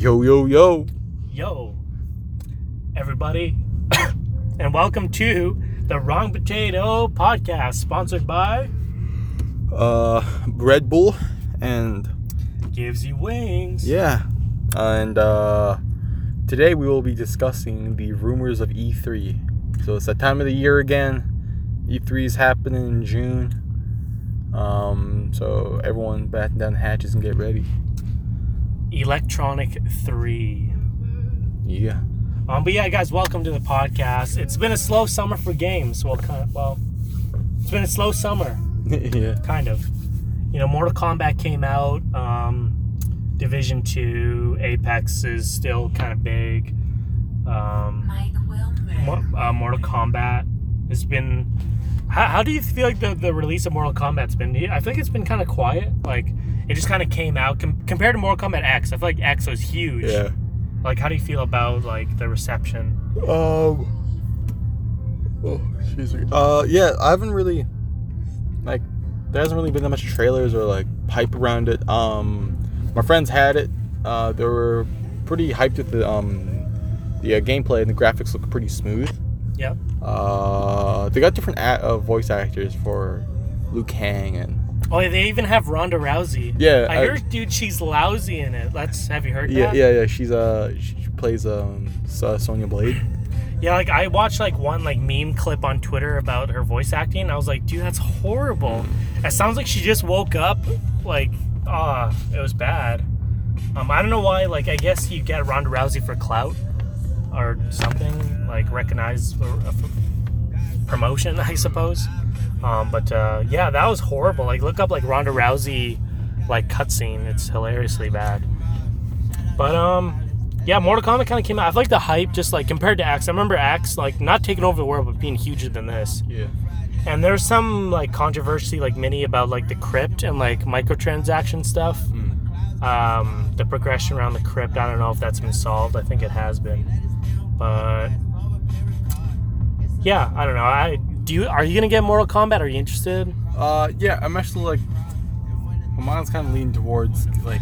Yo, yo, yo. Yo, everybody, and welcome to the Wrong Potato Podcast, sponsored by Uh, Red Bull and Gives You Wings. yeah, and uh, today we will be discussing the rumors of E3. So it's that time of the year again. E3 is happening in June. Um, so everyone batten down the hatches and get ready. Electronic 3. Yeah. Um, but yeah, guys, welcome to the podcast. It's been a slow summer for games. Well, kind of, well, it's been a slow summer, yeah. kind of. You know, Mortal Kombat came out. Um, Division 2, Apex is still kind of big. Um, Mike Wilmer. Mo- uh, Mortal Kombat has been. How, how do you feel like the, the release of Mortal Kombat's been? I feel like it's been kind of quiet. Like it just kind of came out com- compared to Mortal Kombat X. I feel like X was huge. Yeah. Like how do you feel about like the reception? Um. Oh, excuse me. Uh, yeah, I haven't really, like, there hasn't really been that much trailers or like hype around it. Um, my friends had it. Uh, they were pretty hyped with the um, the uh, gameplay and the graphics look pretty smooth. Yeah. Uh, they got different a- uh, voice actors for Liu Kang and Oh, they even have Ronda Rousey. Yeah, I, I- heard, dude, she's lousy in it. Let's have you heard yeah, that? yeah, yeah. She's uh, she plays um, so- Sonya Blade. Yeah, like I watched like one like meme clip on Twitter about her voice acting. I was like, dude, that's horrible. It sounds like she just woke up. Like, ah, it was bad. Um, I don't know why. Like, I guess you get Ronda Rousey for clout or something like recognized for, uh, for promotion, I suppose. Um, but uh, yeah, that was horrible. Like, look up like Ronda Rousey like cutscene. It's hilariously bad. But um, yeah, Mortal Kombat kind of came out. I feel like the hype, just like compared to X. I remember X like not taking over the world, but being huger than this. Yeah. And there's some like controversy, like mini about like the crypt and like microtransaction stuff. Um, the progression around the crypt. I don't know if that's been solved. I think it has been, but yeah, I don't know. I do. You, are you gonna get Mortal Kombat? Are you interested? Uh, yeah, I'm actually like, my mind's kind of leaning towards like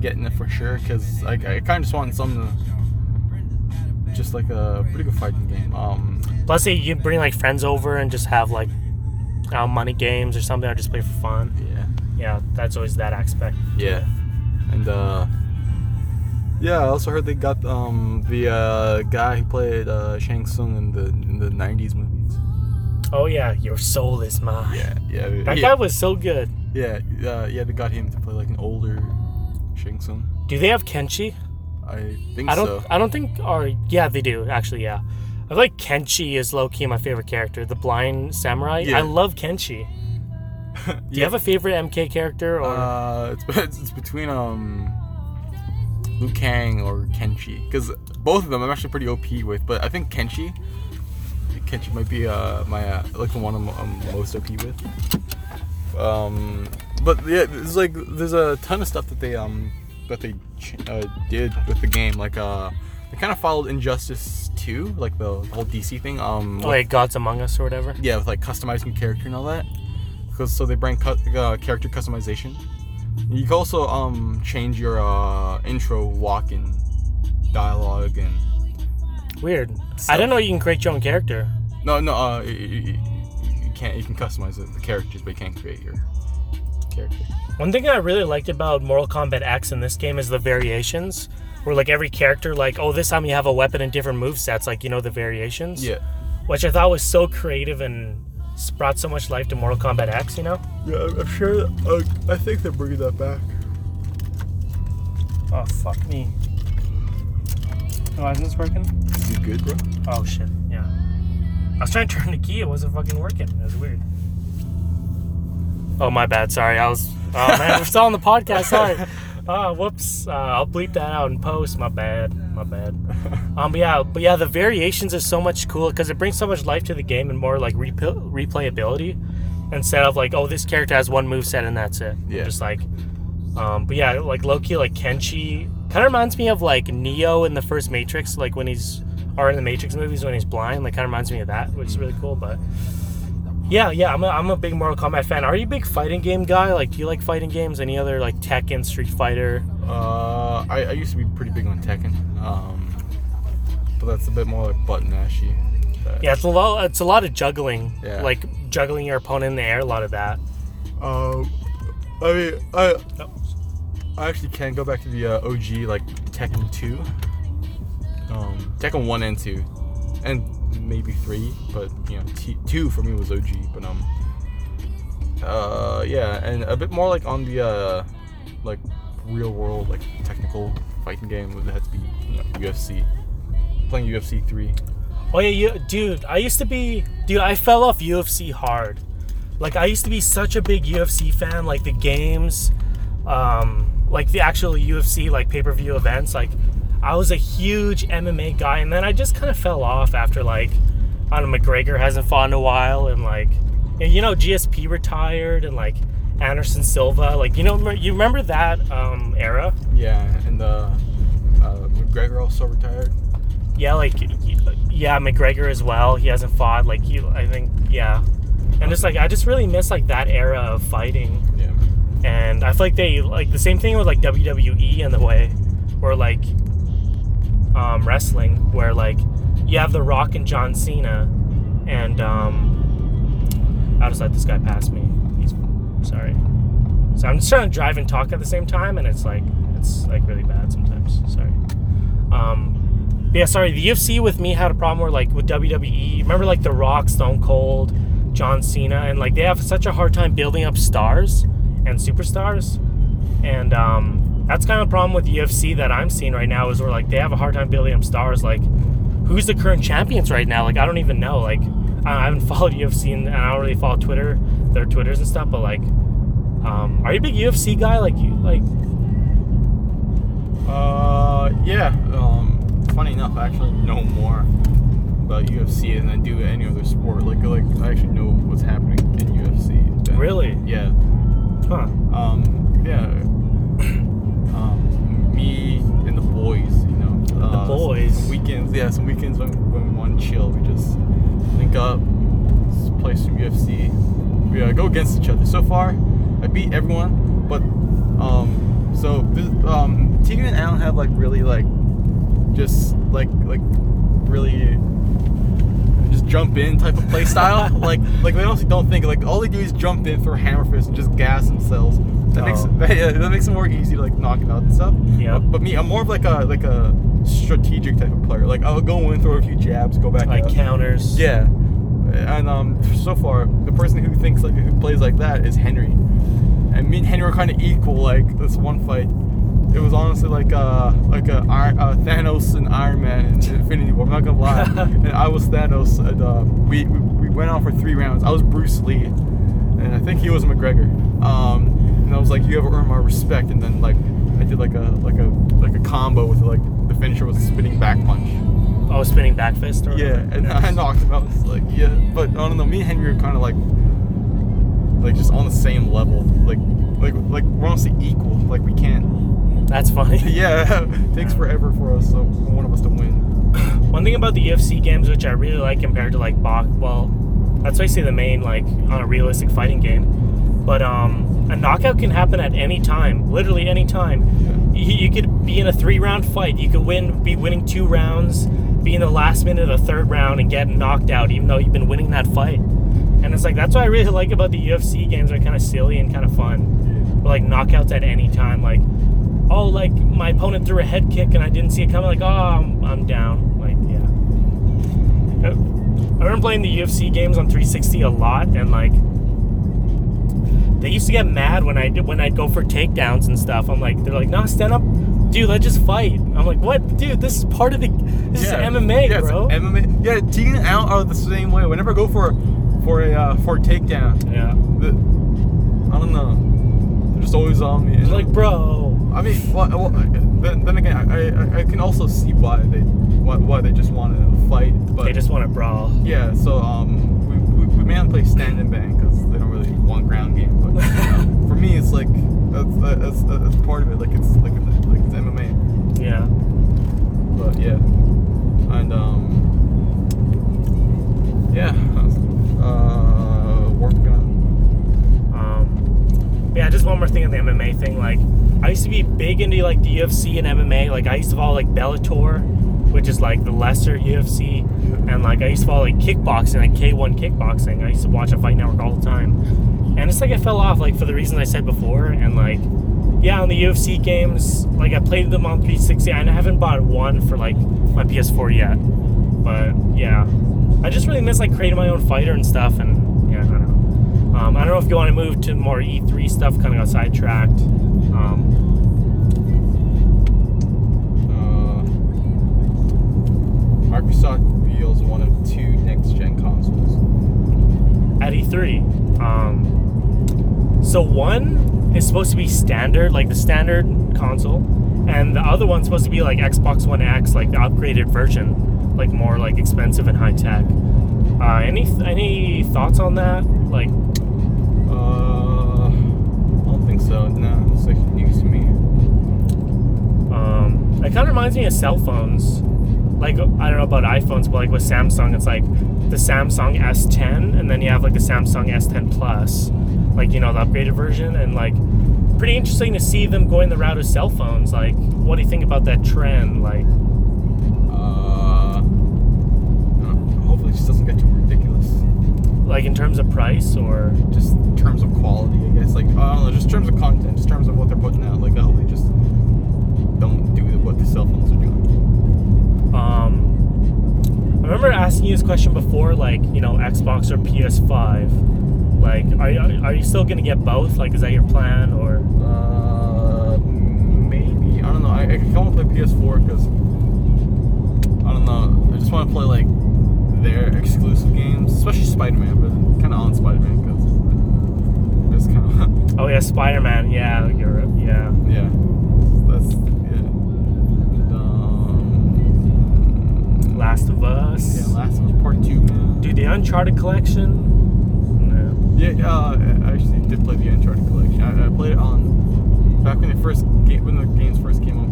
getting it for sure because like I kind of just want something, to, just like a pretty good fighting game. Um, Let's say you bring like friends over and just have like, uh, money games or something, or just play for fun. yeah, Yeah, that's always that aspect. yeah, and uh, yeah, I also heard they got um the uh guy who played uh Shang Tsung in the in the '90s movies. Oh yeah, your soul is mine. Yeah, yeah, That yeah, guy was so good. yeah, uh, yeah. They got him to play like an older Shang Tsung. Do they have Kenshi? I think I don't. so. I don't think. Or yeah, they do actually. Yeah, I feel like Kenshi is low key my favorite character. The blind samurai. Yeah. I love Kenshi. Do you have a favorite MK character or? Uh, it's, it's it's between um Liu Kang or Kenshi because both of them I'm actually pretty OP with, but I think Kenshi Kenshi might be uh my uh, like the one I'm, I'm most OP with. Um, but yeah, there's like there's a ton of stuff that they um that they ch- uh, did with the game like uh they kind of followed Injustice 2 like the, the whole DC thing um with- like Gods Among Us or whatever. yeah, with like customizing your character and all that. Because so they bring cu- uh, character customization. You can also um change your uh, intro walk and dialogue and Weird. I Stuff. didn't know you can create your own character. no no uh you, you, you can't you can customize the, the characters but you can't create your character. One thing I really liked about Mortal Kombat X in this game is the variations. Where like every character, like oh, this time you have a weapon and different move sets, like you know the variations. Yeah. Which I thought was so creative and brought so much life to Mortal Kombat X. You know. Yeah, I'm sure. Uh, I think they're bringing that back. Oh fuck me. Oh, isn't this working? You good, bro? Oh shit, yeah. I was trying to turn the key, it wasn't fucking working. It was weird. Oh my bad, sorry. I was oh man, we're still on the podcast, sorry. Oh, whoops. Uh, I'll bleep that out in post. My bad. My bad. Um, but yeah, but yeah, the variations are so much cool because it brings so much life to the game and more like replay- replayability instead of like, oh, this character has one move set and that's it. Yeah. Just like, um, but yeah, like Loki, like Kenshi, kind of reminds me of like Neo in the first Matrix, like when he's, or in the Matrix movies when he's blind, like kind of reminds me of that, which is really cool. But yeah, yeah, I'm a, I'm a big Mortal Kombat fan. Are you a big fighting game guy? Like, do you like fighting games? Any other like Tekken, Street Fighter? Uh, I, I used to be pretty big on Tekken, um, but that's a bit more like button mashy. That- Yeah, it's a lot. It's a lot of juggling. Yeah. Like juggling your opponent in the air. A lot of that. Um, I mean, I Oh. I actually can go back to the uh, OG like Tekken 2, um, Tekken 1 and 2, and maybe 3, but you know, t- 2 for me was OG. But um, uh, yeah, and a bit more like on the uh, like real world like technical fighting game would have to be you know, UFC. Playing UFC 3. Oh yeah, you, dude. I used to be, dude. I fell off UFC hard. Like I used to be such a big UFC fan. Like the games, um, like the actual UFC like pay per view events. Like I was a huge MMA guy, and then I just kind of fell off after like, I don't know, McGregor hasn't fought in a while, and like, and, you know, GSP retired, and like Anderson Silva. Like you know, you remember that um, era? Yeah, and uh, uh, McGregor also retired. Yeah, like yeah, McGregor as well. He hasn't fought like you. I think yeah, and just like I just really miss like that era of fighting, Yeah. And I feel like they like the same thing with like WWE in the way, or like um, wrestling, where like you have The Rock and John Cena, and um, I'll just let this guy pass me. He's sorry. So I'm just trying to drive and talk at the same time, and it's like it's like really bad sometimes. Sorry. Um, yeah, sorry. The UFC with me had a problem where like with WWE. Remember like The Rock, Stone Cold, John Cena, and like they have such a hard time building up stars and superstars, and um, that's kind of the problem with UFC that I'm seeing right now is where like they have a hard time building up stars. Like, who's the current champions right now? Like, I don't even know. Like, I haven't followed UFC and I don't really follow Twitter, their Twitters and stuff. But like, um, are you a big UFC guy? Like you like? Uh, yeah. Um, funny enough, I actually know more about UFC than I do any other sport. Like, like I actually know what's happening in UFC. than- Really? Yeah. Huh. Um, yeah. Um, me and the boys, you know. Uh, some- boys? Weekends, yeah. Some weekends when, when we want to chill, we just link up, play some UFC. We uh, go against each other. So far, I beat everyone, but um, so this, um, Tegan and Alan have like really like just like like really jump in type of play style. like like they honestly don't think like all they do is jump in for hammer fist and just gas themselves. That makes Oh. yeah, that makes it more easy to like knock him out and stuff. Yeah. But, but me, I'm more of like a like a strategic type of player. Like I'll go in, throw a few jabs, go back Like out. counters. Yeah. And um, so far, the person who thinks like who plays like that is Henry. And me and Henry are kind of equal. Like this one fight, it was honestly like uh like a uh, Thanos and Iron Man in Infinity War. I'm not gonna lie. and I was Thanos. And uh, we, we we went on for three rounds. I was Bruce Lee, and I think he was McGregor. Um, and I was like, you have earned my respect. And then like I did like a like a like a combo with like the finisher was a spinning back punch. Oh, spinning back fist. Or Yeah, and I knocked him out. It's like, yeah, but I don't know. Me and Henry are kind of like, like just on the same level. Like, like, like we're honestly equal. Like we can't. That's funny. Yeah, it takes forever for us, so one of us to win. One thing about the UFC games, which I really like compared to like box, well, that's why I say the main like on a realistic fighting game. But um, a knockout can happen at any time, literally any time. You, you could be in a three-round fight. You could win, be winning two rounds, be in the last minute of the third round and get knocked out, even though you've been winning that fight. And it's like that's what I really like about the UFC games. They're kind of silly and kind of fun. But, like knockouts at any time, like oh, like my opponent threw a head kick and I didn't see it coming. Like, oh, I'm, I'm down. Like, yeah. I remember playing the UFC games on 360 a lot, and like, they used to get mad when I did when I'd go for takedowns and stuff. I'm like, they're like, no, stand up, dude. Let's just fight. I'm like, what, dude? This is part of the. This is MMA, yeah, bro. MMA. Yeah, Tegan and Al are the same way. Whenever I go for for a uh, for a takedown, yeah. the, I don't know, they're just always on me. Like, bro. I mean, well, well, then, then again, I, I, I can also see why they why, why they just want to fight, but They just want to brawl. yeah. So um, we, we, we mainly play stand and bang because they don't really want ground game. But you know, for me, it's like that's, that's, that's part of it. Like it's like like it's MMA. Yeah. But yeah, and um, yeah, uh, working on. Um, yeah, just one more thing on the MMA thing. Like, I used to be big into like the UFC and MMA. Like I used to follow like Bellator, which is like the lesser UFC, and like I used to follow like kickboxing, like K1 kickboxing. I used to watch a Fight Network all the time, and it's like I fell off like for the reasons I said before, and like yeah, on the UFC games, like I played them on 360, and I haven't bought one for like my PS4 yet. But yeah, I just really miss like creating my own fighter and stuff, and Um, I don't know if you want to move to more E3 stuff, kind of got sidetracked. Um, Uh, Microsoft reveals one of two next-gen consoles. at E3. Um, so one is supposed to be standard, like the standard console, and the other one's supposed to be like Xbox One X, like the upgraded version, like more like expensive and high tech. Uh, any any thoughts on that? Like, so. No, it's like news to me. um, it kind of reminds me of cell phones. Like I don't know about iPhones, but like with Samsung, it's like the Samsung S10, and then you have like the Samsung S10 Plus, like you know the upgraded version, and like pretty interesting to see them going the route of cell phones. Like, what do you think about that trend? Like, Uh, hopefully, it just doesn't get too ridiculous. Like in terms of price or Just in terms of quality, I guess. Like I don't know, just in terms of content, just in terms of what they're putting out. Like, hope they just don't do what the cell phones are doing. um. I remember asking you this question before, like you know Xbox or PS5. Like, are you, are you still gonna get both? Like, is that your plan or? Uh, maybe I don't know. I, I kind of want to play PS4 because I don't know. I just want to play like their exclusive games, especially Spider-Man. But kind of on Spider-Man because it's kind of Oh yeah, Spider Man. Yeah, you're yeah. yeah. That's yeah. And, um, Last of Us. yeah, Last of Us Part Two, man. Dude, the Uncharted collection. No. Yeah, uh, I actually did play the Uncharted collection. I, I played it on back when it first game when the games first came on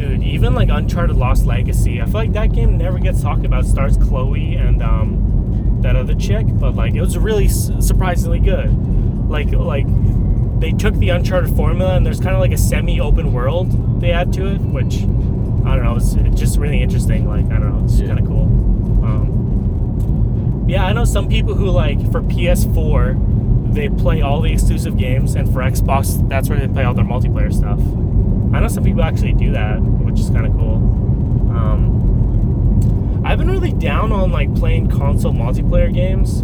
Dude, even like Uncharted Lost Legacy, I feel like that game never gets talked about. It stars Chloe and um, that other chick, but like it was really surprisingly good. Like like they took the Uncharted formula and there's kind of like a semi-open world they add to it, which I don't know, it's, it's just really interesting. Like I don't know, it's Yeah. kind of cool. Um, yeah, I know some people who like for PS4 they play all the exclusive games, and for Xbox that's where they play all their multiplayer stuff. I know some people actually do that, which is kind of cool. Um, I've been really down on like playing console multiplayer games,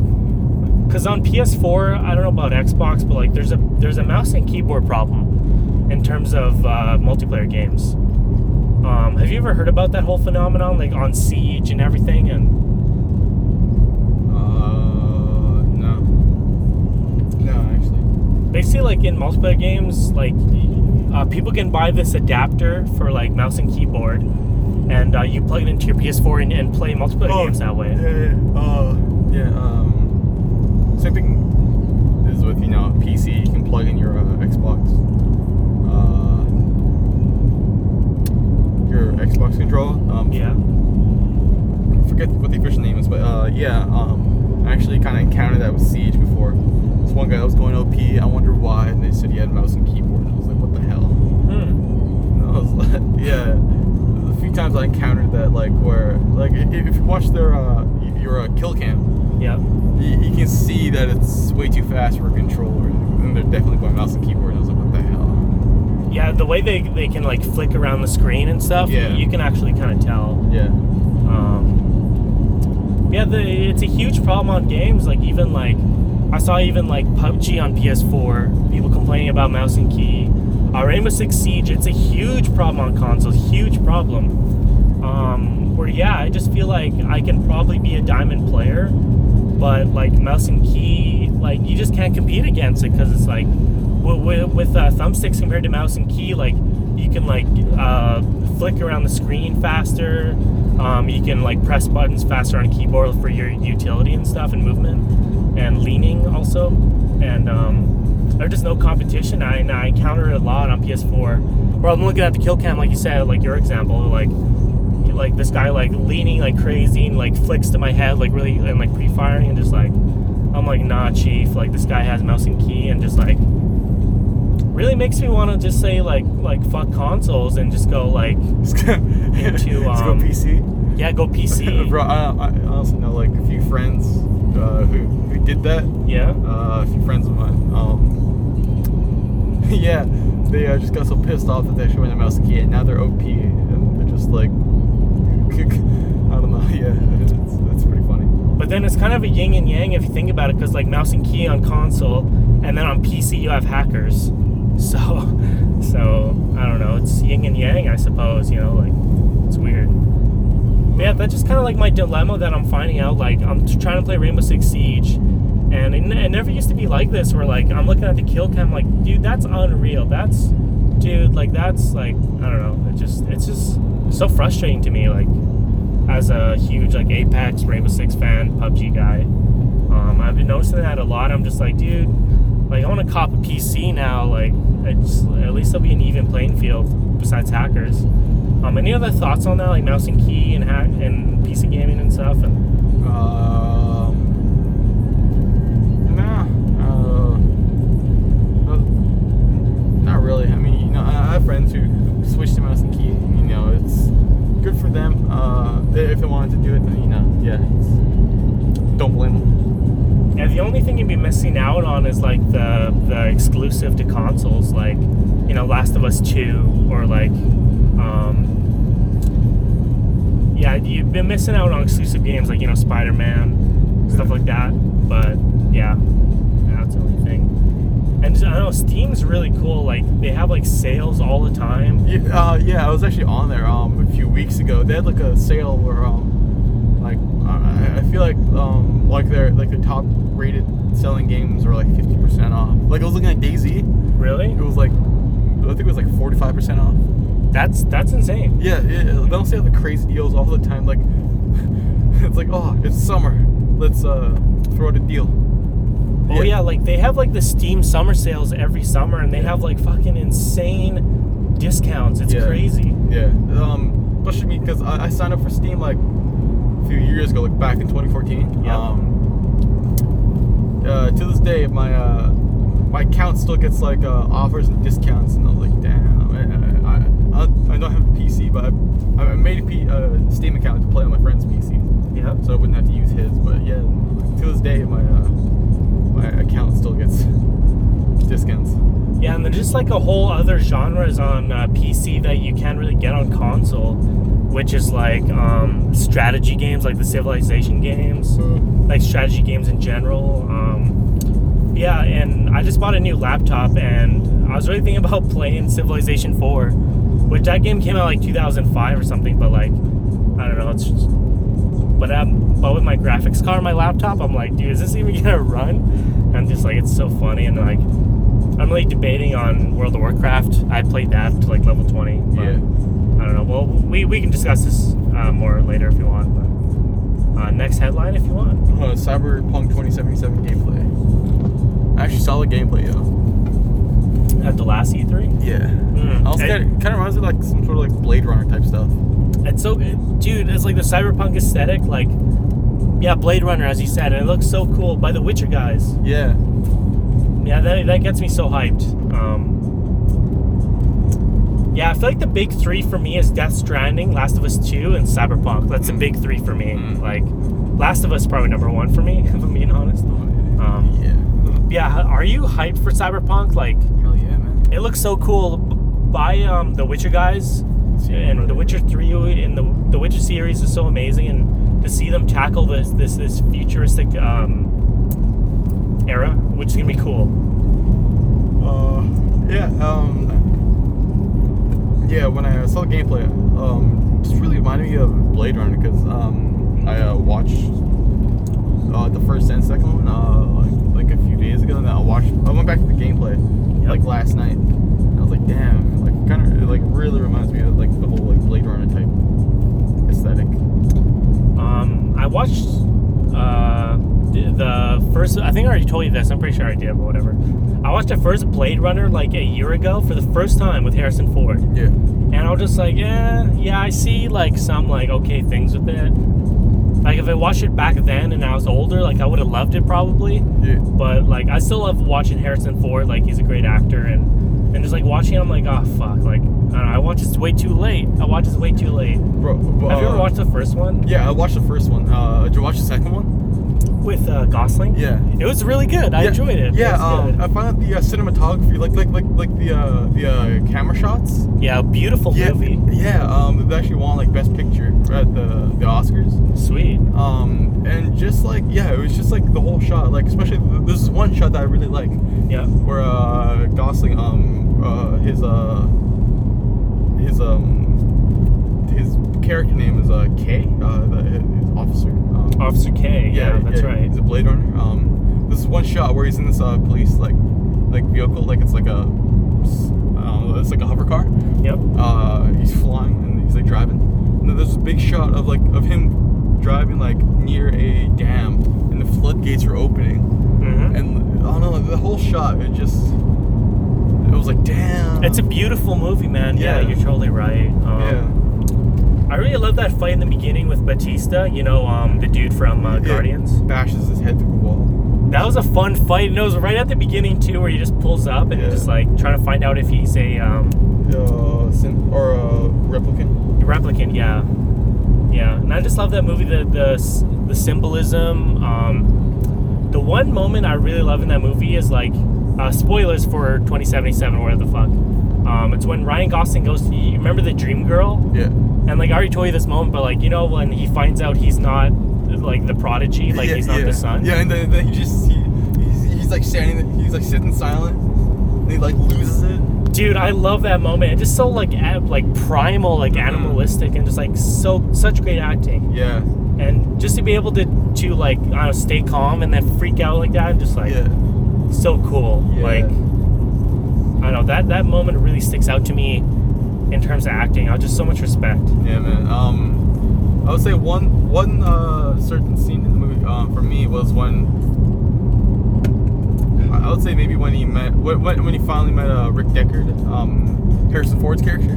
cause on PS4 I don't know about Xbox, but like there's a there's a mouse and keyboard problem in terms of uh, multiplayer games. Um, have you ever heard about that whole phenomenon, like on Siege and everything? And Uh, no. No, actually. basically, like in multiplayer games, like uh, people can buy this adapter for like mouse and keyboard, and uh, you plug it into your PS4 and, and play multiplayer Oh, games that way. Yeah, yeah. Uh, yeah. Um, same thing is with you know PC. You can plug in your uh, Xbox. Uh, your Xbox controller. Um, Yeah. Forget what the official name is, but uh, yeah, um, I actually kind of encountered that with Siege before. This one guy that was going OP. I wonder why, and they said he had mouse and keyboard. And I was like, what the hell? Hmm. And I was like, yeah. A few times I encountered that, like where, like if you watch their uh, your uh, kill cam, Yeah. you, you can see that it's way too fast for a controller, and they're definitely going mouse and keyboard. And I was like, what the hell? Yeah, the way they, they can like flick around the screen and stuff, Yeah. you can actually kind of tell. Yeah. Um, yeah, the, it's a huge problem on games. Like even like I saw even like PUBG on PS4, people complaining about mouse and key. Rainbow Six Siege, it's a huge problem on consoles, huge problem. Um, where yeah, I just feel like I can probably be a diamond player, but like mouse and key, like you just can't compete against it because it's like with, with, uh, thumbsticks compared to mouse and key, like you can like uh, flick around the screen faster. Um, you can like press buttons faster on keyboard for your utility and stuff and movement and leaning also. And um, there's just no competition. I, and I encounter it a lot on PS4. Where I'm looking at the kill cam, like you said, like your example, like like this guy like leaning like crazy and like flicks to my head like really and like pre-firing and just like I'm like, nah, chief. Like this guy has mouse and key, and just like really makes me want to just say like like fuck consoles and just go like Into, let's go um, PC. yeah, go PC. Bro, I, I also know like a few friends uh, who, who did that. yeah. Uh, a few friends of mine. Um, yeah, they uh, just got so pissed off that they're showing the mouse and key, and now they're OP, and they're just like, I don't know. Yeah, it's, it's pretty funny. But then it's kind of a yin and yang if you think about it, because like mouse and key on console, and then on PC you have hackers. So, so I don't know. It's yin and yang, I suppose. You know, like it's weird. Yeah, that's just kind of like my dilemma that I'm finding out. Like I'm trying to play Rainbow Six Siege, and it, it never used to be like this. Where like I'm looking at the kill cam, like dude, that's unreal. That's dude, like that's like I don't know. It just it's just so frustrating to me. Like as a huge like Apex Rainbow Six fan, PUBG guy. Um, I've been noticing that a lot. I'm just like, dude, like I want to cop a PC now. Like, it's, at least there'll be an even playing field besides hackers. Um, any other thoughts on that, like mouse and key and hack and PC gaming and stuff? And Um, nah, uh, not really. I mean, you know, I have friends who, switched to mouse and key. You know, it's good for them. Uh, if they wanted to do it, then you know, yeah, it's, don't blame them. yeah, the only thing you'd be missing out on is like the the exclusive to consoles, like you know, Last of Us Two or like. Um, yeah, you've been missing out on exclusive games like you know Spider Man, stuff like that. But yeah, that's the only thing. And I don't know, Steam's really cool. Like they have like sales all the time. Yeah, uh, yeah, I was actually on there um a few weeks ago. They had like a sale where um like I, I feel like um like their like the top rated selling games were like fifty percent off. Like I was looking at DayZ, Really? it was like I think it was like forty five percent off. That's that's insane. Yeah, yeah, they don't say the crazy deals all the time. Like it's like oh it's summer, let's uh throw out a deal. Oh yeah, like they have like the Steam summer sales every summer, and they have like fucking insane discounts. It's Yeah. crazy. Yeah, um, especially me because I, I signed up for Steam like a few years ago, like back in 2014. Yeah. Um, uh, to this day, my uh, my account still gets like uh, offers and discounts, and I was like, damn, I, I, don't have a PC, but I, I made a P, uh, Steam account to play on my friend's PC, Yeah. so I wouldn't have to use his. But yeah, to this day, my uh, my account still gets discounts. Yeah, and there's just like a whole other genres on uh, PC that you can't really get on console, which is like um, strategy games, like the Civilization games, like strategy games in general. Um, yeah, and I just bought a new laptop, and I was really thinking about playing Civilization 4, which that game came out like 2005 or something, but like I don't know, it's just. But um, but with my graphics card on my laptop, I'm like, dude, is this even gonna run? And I'm just like it's so funny, and like I'm like debating on World of Warcraft. I played that to like level 20. But Yeah. I don't know. Well, we, we can discuss this uh, more later if you want. But uh, next headline if you want. Uh, Cyberpunk 2077 gameplay. I actually saw the gameplay, yo. At the last E3. Yeah. Mm. I was It- kind of, kind of reminds me of like some sort of like Blade Runner type stuff. It's so, it, dude. It's like the cyberpunk aesthetic, like yeah, Blade Runner, as you said, and it looks so cool by the Witcher guys. Yeah. Yeah, that, that gets me so hyped. Um, yeah, I feel like the big three for me is Death Stranding, Last of Us 2, and Cyberpunk. That's the Mm. big three for me. Mm. Like, Last of Us probably number one for me, if I'm being honest. Um, yeah. Yeah, are you hyped for Cyberpunk? Like, Hell yeah, man. It looks so cool. By um, the Witcher guys, and The Witcher 3 in the The Witcher series is so amazing, and to see them tackle this this this futuristic um, era, which is gonna be cool. Uh, yeah. Um. Yeah, when I saw the gameplay, um, just really reminded me of Blade Runner because um, I uh, watched uh, the first and second one uh, like, like a few days ago, and I watched. I went back to the gameplay like last night. I was like, damn, like kind of like really reminds me of like the whole like Blade Runner type aesthetic. Um, I watched uh, the- the first. I think I already told you this. I'm pretty sure I did, but whatever. I watched the first Blade Runner like a year ago for the first time with Harrison Ford, Yeah. and I was just like, yeah, yeah, I see like some like okay things with it. Like if I watched it back then and I was older, like I would have loved it probably. Yeah. But like I still love watching Harrison Ford. Like he's a great actor, and and just like watching, it, I'm like, oh fuck, like I don't know, I watched this way too late. I watched this way too late. Bro, Have you ever uh, watched the first one Yeah, I watched the first one. Uh, did you watch the second one? With uh, Gosling? Yeah. It was really good. I yeah, enjoyed it. Yeah, it um. I found the uh, cinematography, like like like like the uh, the uh, camera shots. yeah, beautiful Yeah, movie. yeah. Um, they actually won like best picture at the the Oscars. Sweet. Um, and just like yeah, it was just like the whole shot. Like especially th- this is one shot that I really like, Yeah. where uh Gosling um uh his uh his um his character name is uh K uh the, his officer. Um, Officer K. Yeah, that's right. He's a Blade Runner. Um, this is one shot where he's in this uh police like like vehicle, like it's like a s- I don't know, it's like a hover car. Yep. Uh, he's flying and he's like driving. And then there's a big shot of like of him driving like near a dam, and the floodgates are opening. hmm And I don't know, the whole shot, it just it was like damn. It's a beautiful movie, man. Yeah, Yeah. you're totally right. Um, yeah. I really love that fight in the beginning with Batista. You know, um, the dude from uh. Guardians. bashes his head through the wall. That was a fun fight, and it was right at the beginning too, where he just pulls up and Yeah. just like trying to find out if he's a um, Uh, synth or a replicant. replicant. Yeah, yeah. And I just love that movie. The the s- the symbolism. Um, the one moment I really love in that movie is like uh, spoilers for 2077 or whatever the fuck. Um, it's when Ryan Gosling goes. To, you remember the Dream Girl? Yeah. And like I already told you this moment, but like you know when he finds out he's not like the prodigy, like yeah, he's not yeah. the son. Yeah, and then, then he just he, he's, he's like standing, he's like sitting silent, and he like loses it. Dude, I love that moment. It's just so like ab- like primal, like Mhm. animalistic, and just like so such great acting. Yeah, And just to be able to to like I don't know, stay calm and then freak out like that, just like yeah, so cool. Yeah. Like I don't know that that moment really sticks out to me in terms of acting. I just so much respect. yeah, man. Um, I would say one one uh certain scene in the movie uh, for me was when I would say maybe when he met when when when he finally met uh, Rick Deckard, um, Harrison Ford's character.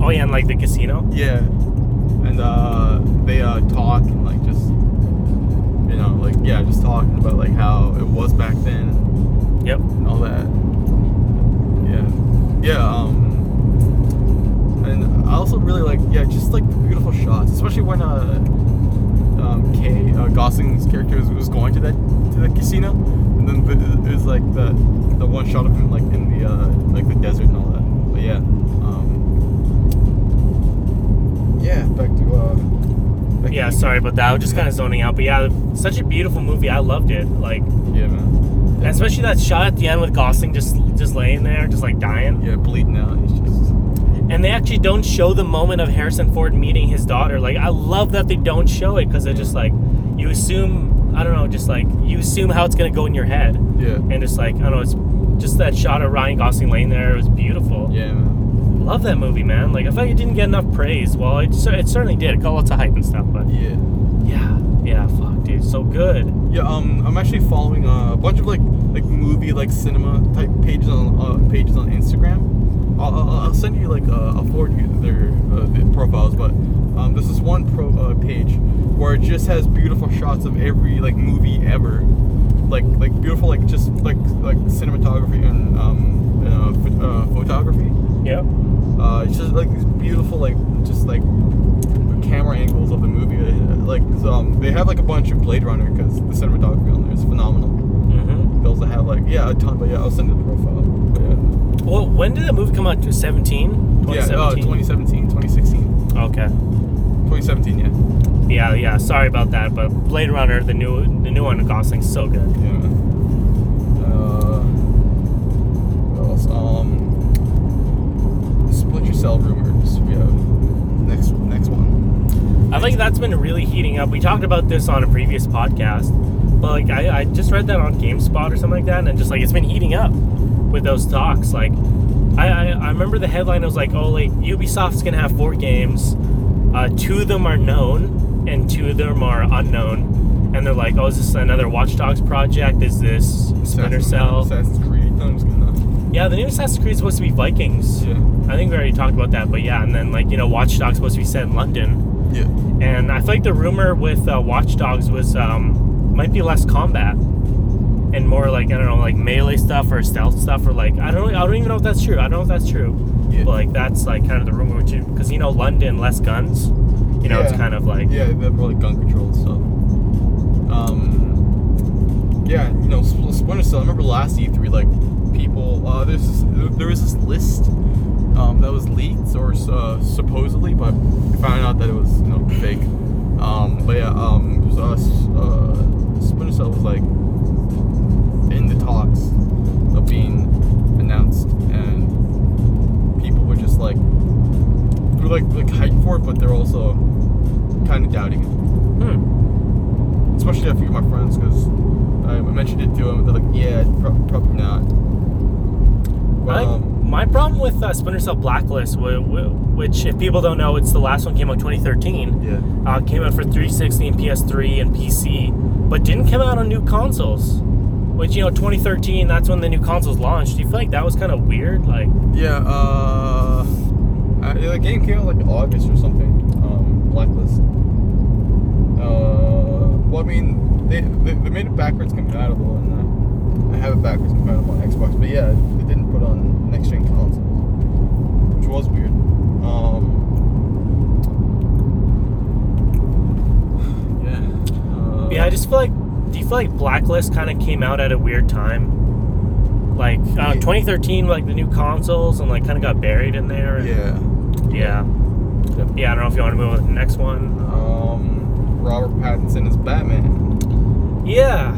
Oh yeah, and like the casino. Yeah, and uh, they uh, talk and like just you know like yeah, just talking about like how it was back then Yep. and all that. Yeah, yeah. Um, I also really like yeah, just like the beautiful shots, especially when uh, um, K uh, Gosling's character was, was going to that to the casino, and then the, it was like the the one shot of him like in the uh, like the desert and all that. But yeah, um, yeah. Back to uh. Back Yeah, sorry about that. I was just kind of zoning out, but yeah, such a beautiful movie. I loved it. Like, Yeah, man. and especially that shot at the end with Gosling just just laying there, just like dying. Yeah, bleeding out. He's just. And they actually don't show the moment of Harrison Ford meeting his daughter. Like, I love that they don't show it because they're just like, you assume, I don't know, just like you assume how it's gonna go in your head, Yeah. and just like I don't know, it's just that shot of Ryan Gosling laying there. It was beautiful. Yeah, man. Love that movie, man. Like, I felt like it didn't get enough praise. Well, it, it certainly did. It got lots of hype and stuff, but Yeah. yeah, yeah, fuck, dude, so good. Yeah, um, I'm actually following uh, a bunch of like like movie like cinema type pages on uh, pages on Instagram. I'll, I'll, send you like uh, I'll forward you their uh, the profiles, but um, this is one pro uh, page where it just has beautiful shots of every like movie ever, like like beautiful like just like like cinematography and um uh, ph- uh, photography. Yeah. Uh, it's just like these beautiful like just like camera angles of the movie. Uh, Like um, they have like a bunch of Blade Runner because the cinematography on there is phenomenal. Mm-hmm. They also have like yeah a ton, but yeah I'll send you the profile. Well, when did that movie come out? 17? yeah, uh, 2017, 2016, Okay. 2017, yeah, Yeah, yeah. Sorry about that, but Blade Runner, the new the new one, Gosling's so good. yeah. Uh, what else? Um, Splinter Cell rumors. We have next next one. I think that's been really heating up. We talked about this on a previous podcast, but like I, I just read that on GameSpot or something like that, and just like it's been heating up with those talks. Like I, I, I remember the headline was like, oh, like Ubisoft's gonna have four games, uh, two of them are known and two of them are unknown, and they're like, oh, is this another Watch Dogs project? Is this Splinter Cell? Assassin's Creed. Gonna. Yeah, the new Assassin's Creed is supposed to be Vikings. Yeah. I think we already talked about that, but yeah, and then like you know, Watch Dogs supposed to be set in London. Yeah. And I feel like the rumor with uh, Watch Dogs was um, might be less combat and more like I don't know, like melee stuff or stealth stuff or like I don't I don't even know if that's true. I don't know if that's true. Yeah. But like that's like kind of the rumor too, because you know London less guns. You know it's kind of like Yeah, they're more like gun control and stuff. Um, yeah, you know, Sp- Splinter Cell. I remember last E3, like people. Uh, there's this, there was this list um, that was leaked or uh, supposedly, but we found out that it was you know fake. Um, but yeah, um, it was us. Uh, for it, but also kind of doubting it. hmm. Especially a few of my friends, because I mentioned it to them. They're like, "Yeah, pro- probably not." I, um, my problem with uh, Splinter Cell Blacklist, wh- wh- which if people don't know, it's the last one came out 2013. yeah, Uh, came out for 360 and PS3 and PC, but didn't come out on new consoles. Which you know, 2013, that's when the new consoles launched. Do you feel like that was kind of weird? Like, yeah. Uh, I, the game came out like August or something. Blacklist. Uh, well, I mean, they, they, they made it backwards compatible, and uh, I have it backwards compatible on Xbox. But yeah, they didn't put on next gen consoles, which was weird. Um, yeah. Uh, yeah, I just feel like. Do you feel like Blacklist kind of came out at a weird time? Like, uh, 2013, like the new consoles, and like kind of got buried in there. and- Yeah. yeah, yeah. I don't know if you want to move on to the next one. Um, Robert Pattinson is Batman. Yeah,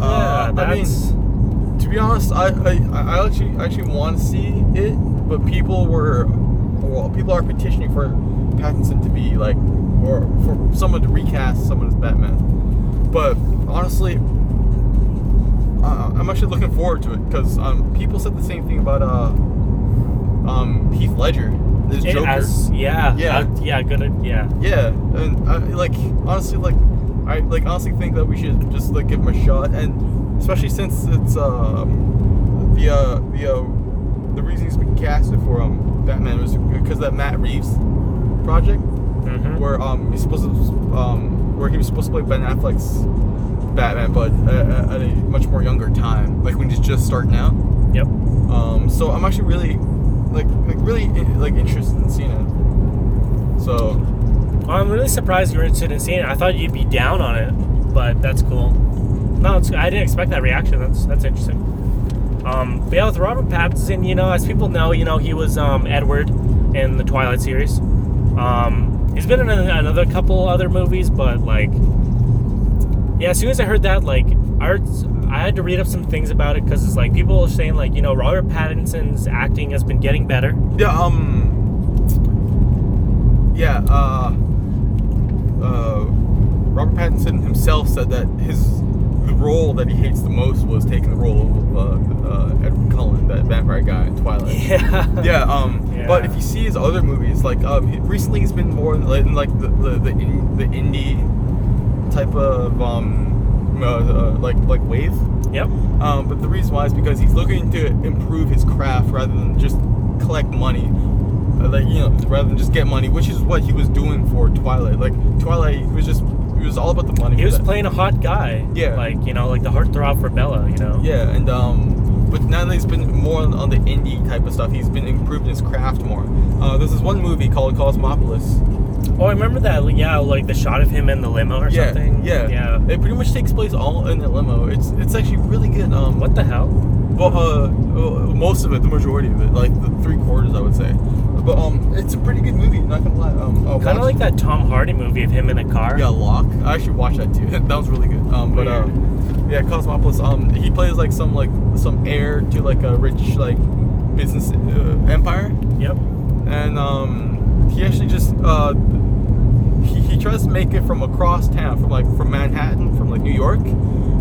Uh, yeah. I mean, to be honest, I, I, I actually actually want to see it, but people were, well, people are petitioning for Pattinson to be like, or for someone to recast someone as Batman. But honestly, uh, I'm actually looking forward to it because um, people said the same thing about uh, um, Heath Ledger, it Joker. has- yeah, Yeah. uh, yeah, good, yeah. Yeah, and I, like honestly, like I like honestly think that we should just like give him a shot, and especially since it's um the uh, the uh, the reason he's been casted for um Batman was because that Matt Reeves project hmm where um he's supposed to um where he was supposed to play Ben Affleck's Batman, but uh, at a much more younger time, like when he's just starting out. Yep. Um, so I'm actually really like like really like interested in seeing it. So Well, I'm really surprised you're interested in seeing it. I thought you'd be down on it, but that's cool. No, I didn't expect that reaction. That's that's interesting. Um, but yeah, with Robert Pattinson, you know, as people know, you know, he was um, Edward in the Twilight series. Um, he's been in another couple other movies, but like, yeah, as soon as I heard that, like, I, heard, I had to read up some things about it because it's like people are saying like, you know, Robert Pattinson's acting has been getting better. Yeah, um Yeah, uh uh Robert Pattinson himself said that his the role that he hates the most was taking the role of uh, uh, Edward Cullen, that vampire guy in Twilight. Yeah. Yeah, um, Yeah. but if you see his other movies, like um, recently he's been more in, like, the the the, in, the indie type of um, uh, uh, like like wave. Yep. Um, but the reason why is because he's looking to improve his craft rather than just collect money. Uh, like you know, rather than just get money, which is what he was doing for Twilight. Like Twilight was just it was all about the money. He was that. playing a hot guy. Yeah. Like, you know, like the heartthrob for Bella, you know? Yeah, and um, but now that he's been more on, on the indie type of stuff, he's been improving his craft more. Uh, there's this one movie called Cosmopolis. Oh, I remember that. Yeah, like the shot of him in the limo or yeah, something. yeah, Yeah. It pretty much takes place all in the limo. It's it's actually really good. Um, What the hell? Well, uh, uh, most of it, the majority of it, like the three quarters, I would say. But um, it's a pretty good movie. Not gonna lie. Um, I'll Kind of like that Tom Hardy movie of him in a car. Yeah, Locke. I actually watched that too. that was really good. Um, but uh, yeah, Cosmopolis. Um, he plays like some like some heir to like a rich like business uh, empire, Yep. and um, he actually just uh, he, he tries to make it from across town, from like from Manhattan, from like New York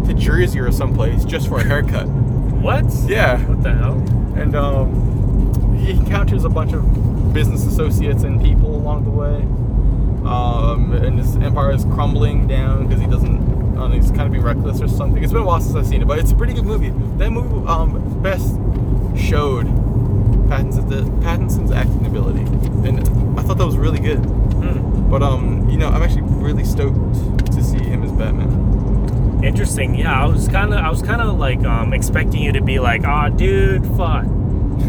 to Jersey or someplace, just for a haircut. What? Yeah. What the hell? and um, he encounters a bunch of business associates and people along the way. Um, and his empire is crumbling down because he doesn't. Um, he's kind of being reckless or something. It's been a while since I've seen it, but it's a pretty good movie. That movie um, best showed Pattinson's Pattinson's acting ability, and I thought that was really good. Hmm. But um, you know, I'm actually really stoked to see him as Batman. Interesting. Yeah, I was kind of, I was kind of like um, expecting you to be like, "Ah, dude, fuck,"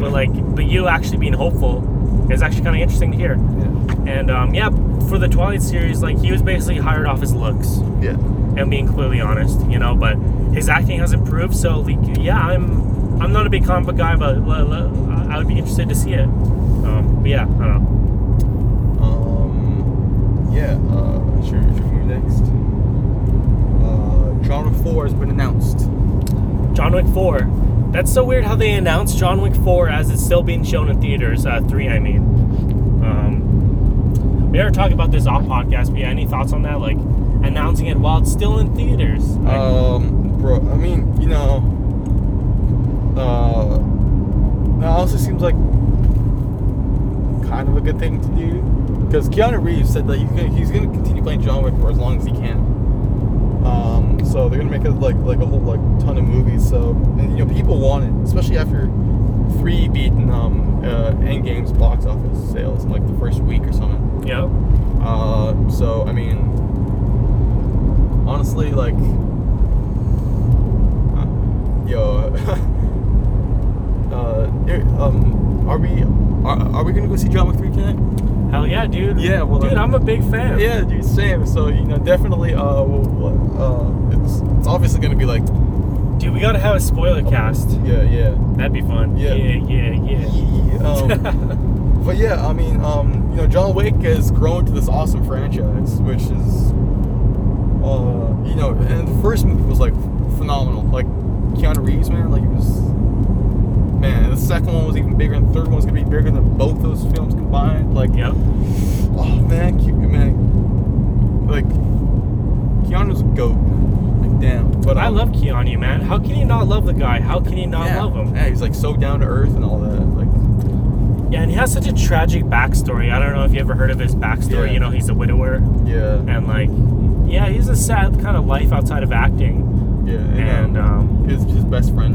but like, but you actually being hopeful is actually kind of interesting to hear. Yeah. And um, yeah, for the Twilight series, like he was basically hired off his looks, Yeah. and being clearly honest, you know. But his acting has improved, so like, yeah, I'm, I'm not a big comic book guy, but l- l- I would be interested to see it. Um, but yeah, I don't know. Um. Yeah. Uh. Sure. Should we next? Uh. John Wick Four has been announced. John Wick 4. That's so weird how they announced John Wick 4 as it's still being shown in theaters. Uh, 3, I mean. Um, we ever talk about this off podcast, but yeah, any thoughts on that? Like, announcing it while it's still in theaters. Like, Um, bro, I mean, you know, uh, that also seems like kind of a good thing to do because Keanu Reeves said that he's gonna, continue playing John Wick for as long as he can. Um, so they're gonna make it like like a whole like ton of movies. So and, you know, people want it, especially after three beaten um uh, Endgame's box office sales in like the first week or something. yeah. Uh, so I mean, honestly, like, uh, yo, uh, um, are we are, are we gonna go see John Wick three tonight? Hell yeah, dude. Yeah, well, dude, uh, I'm a big fan. Yeah, dude, same. So you know, definitely, uh, we'll, uh, it's obviously gonna be like, Dude, we gotta have a spoiler cast. yeah, yeah, That'd be fun. Yeah. Yeah, yeah, yeah. um, but yeah, I mean, um, you know, John Wick has grown to this awesome franchise, which is, uh, you know, and the first movie was like phenomenal. Like Keanu Reeves, man, like it was, man. The second one was even bigger, and the third one was gonna be bigger than both those films combined. Like, yep. oh man, man, like Keanu's a goat. Damn. But I um, love Keanu, man. How can you not love the guy? How can you not yeah, love him? Yeah, he's like so down to earth and all that. Like, Yeah, and he has such a tragic backstory. I don't know if you ever heard of his backstory. Yeah. You know, he's a widower. yeah, and like yeah he's a sad kind of life outside of acting yeah, and, and um, um his his best friend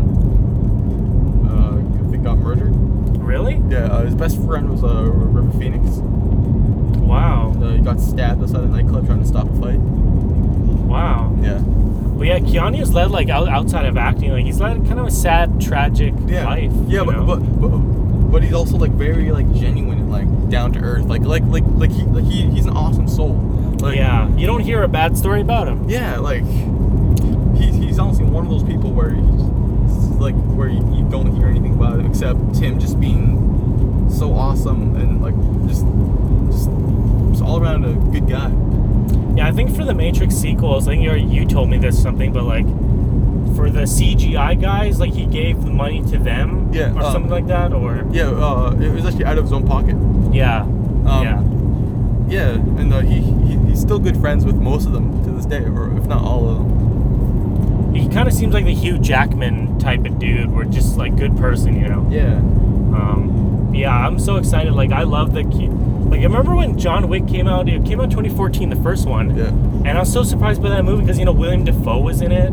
uh I think got murdered. really Yeah, uh, his best friend was uh River Phoenix. wow Uh, he got stabbed outside a nightclub trying to stop a fight. wow Yeah. But yeah Keanu's led like out, outside of acting like he's led kind of a sad tragic Yeah. life Yeah, but, but but but he's also like very like genuine and like down to earth. Like like like like he like he he's an awesome soul. Like yeah you don't hear a bad story about him Yeah, like he, he's honestly one of those people where he's like where you, you don't hear anything about him except him just being so awesome and like just just, just all around a good guy. Yeah i think for the matrix sequels i think you you told me this something but like for the cgi guys like he gave the money to them Yeah, or um, something like that or Yeah, uh, it was actually out of his own pocket. yeah Um, yeah Yeah, and uh, he, he he's still good friends with most of them to this day, or if not all of them. he kind of seems like the hugh jackman type of dude where just like good person you know Yeah. Um, yeah, I'm so excited. Like, I love the key. Like, I remember when John Wick came out. It came out 2014, the first one. Yeah. And I was so surprised by that movie because you know William Dafoe was in it,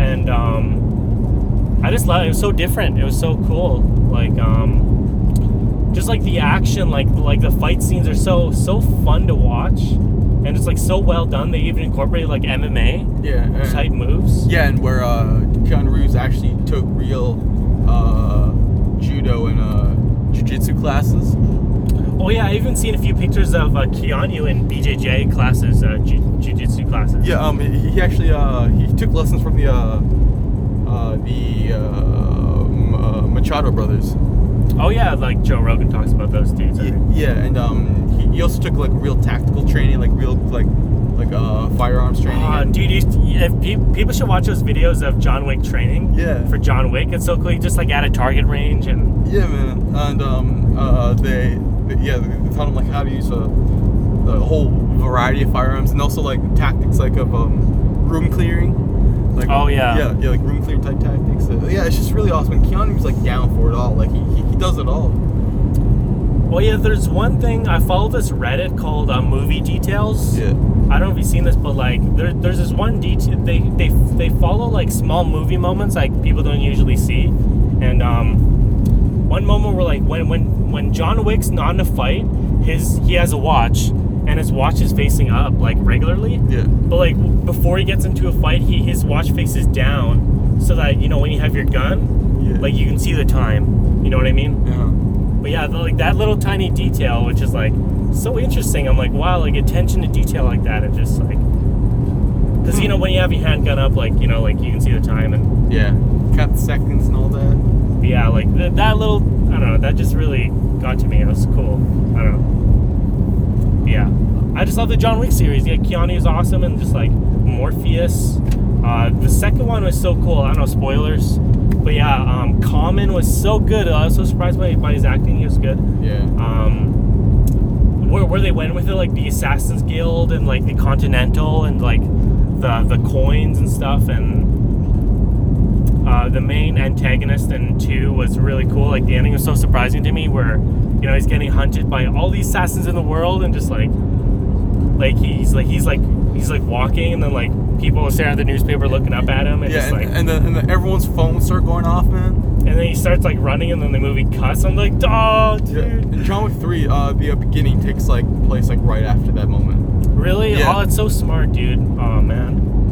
and um, I just love it. It was so different. It was so cool. Like, um, just like the action, like like the fight scenes are so so fun to watch, and it's like so well done. They even incorporated like MMA Yeah. and- type moves. Yeah, and where uh, Keanu Reeves actually took real uh, judo and uh, jiu-jitsu classes. Oh yeah, I even seen a few pictures of uh, Keanu in BJJ classes, uh, jiu- jiu-jitsu classes. Yeah, um, he he actually uh, he took lessons from the uh, uh, the uh, uh, Machado brothers. Oh yeah, like Joe Rogan talks about those dudes. Yeah, yeah, and um, he, he also took like real tactical training, like real like like uh, firearms training. Uh, dude, you, if pe- people should watch those videos of John Wick training. Yeah. For John Wick, it's so cool. He just like at a target range and Yeah, man, and um, uh, they yeah, they taught him like how to use a, a whole variety of firearms, and also like tactics like of um, room clearing. Like, Oh, yeah. yeah, yeah, like room clear type tactics. Uh, yeah, it's just really awesome. And Keanu's like down for it all. Like he, he, he does it all. well, yeah. There's one thing I follow this Reddit called uh, Movie Details. Yeah, I don't know if you've seen this, but like there, there's this one detail they they they follow like small movie moments like people don't usually see, and um, one moment where like when when when John Wick's not in a fight, his he has a watch and his watch is facing up like regularly. Yeah. But like before he gets into a fight, he his watch faces down so that you know when you have your gun, Yeah. like you can see the time. You know what I mean? Yeah. But yeah, the, like that little tiny detail, which is like so interesting. I'm like, wow, like attention to detail like that, and just like, because you hmm. know when you have your handgun up, like you know, like you can see the time, and Yeah. cut seconds and all that. Yeah, like th- that little, I don't know, that just really got to me. It was cool. I don't know. Yeah, I just love the John Wick series. Yeah, Keanu is awesome, and just like Morpheus. Uh, the second one was so cool. I don't know spoilers, but yeah, um, Common was so good. I was so surprised by, by his acting. He was good. Yeah. um, where, where they went with it, like the Assassin's Guild and like the Continental and like the the coins and stuff, and uh, the main antagonist in two was really cool. Like the ending was so surprising to me, where you know he's getting hunted by all these assassins in the world, and just like like he's like he's like he's like walking, and then like people are staring at the newspaper, looking up at him, and yeah, just and, like and then and then everyone's phones start going off, man. and then he starts like running, and then the movie cuts. I'm like, oh, dude. Yeah. In John Wick three, uh, the uh, beginning takes like place like right after that moment. Really? Yeah. Oh, it's so smart, dude. Oh man.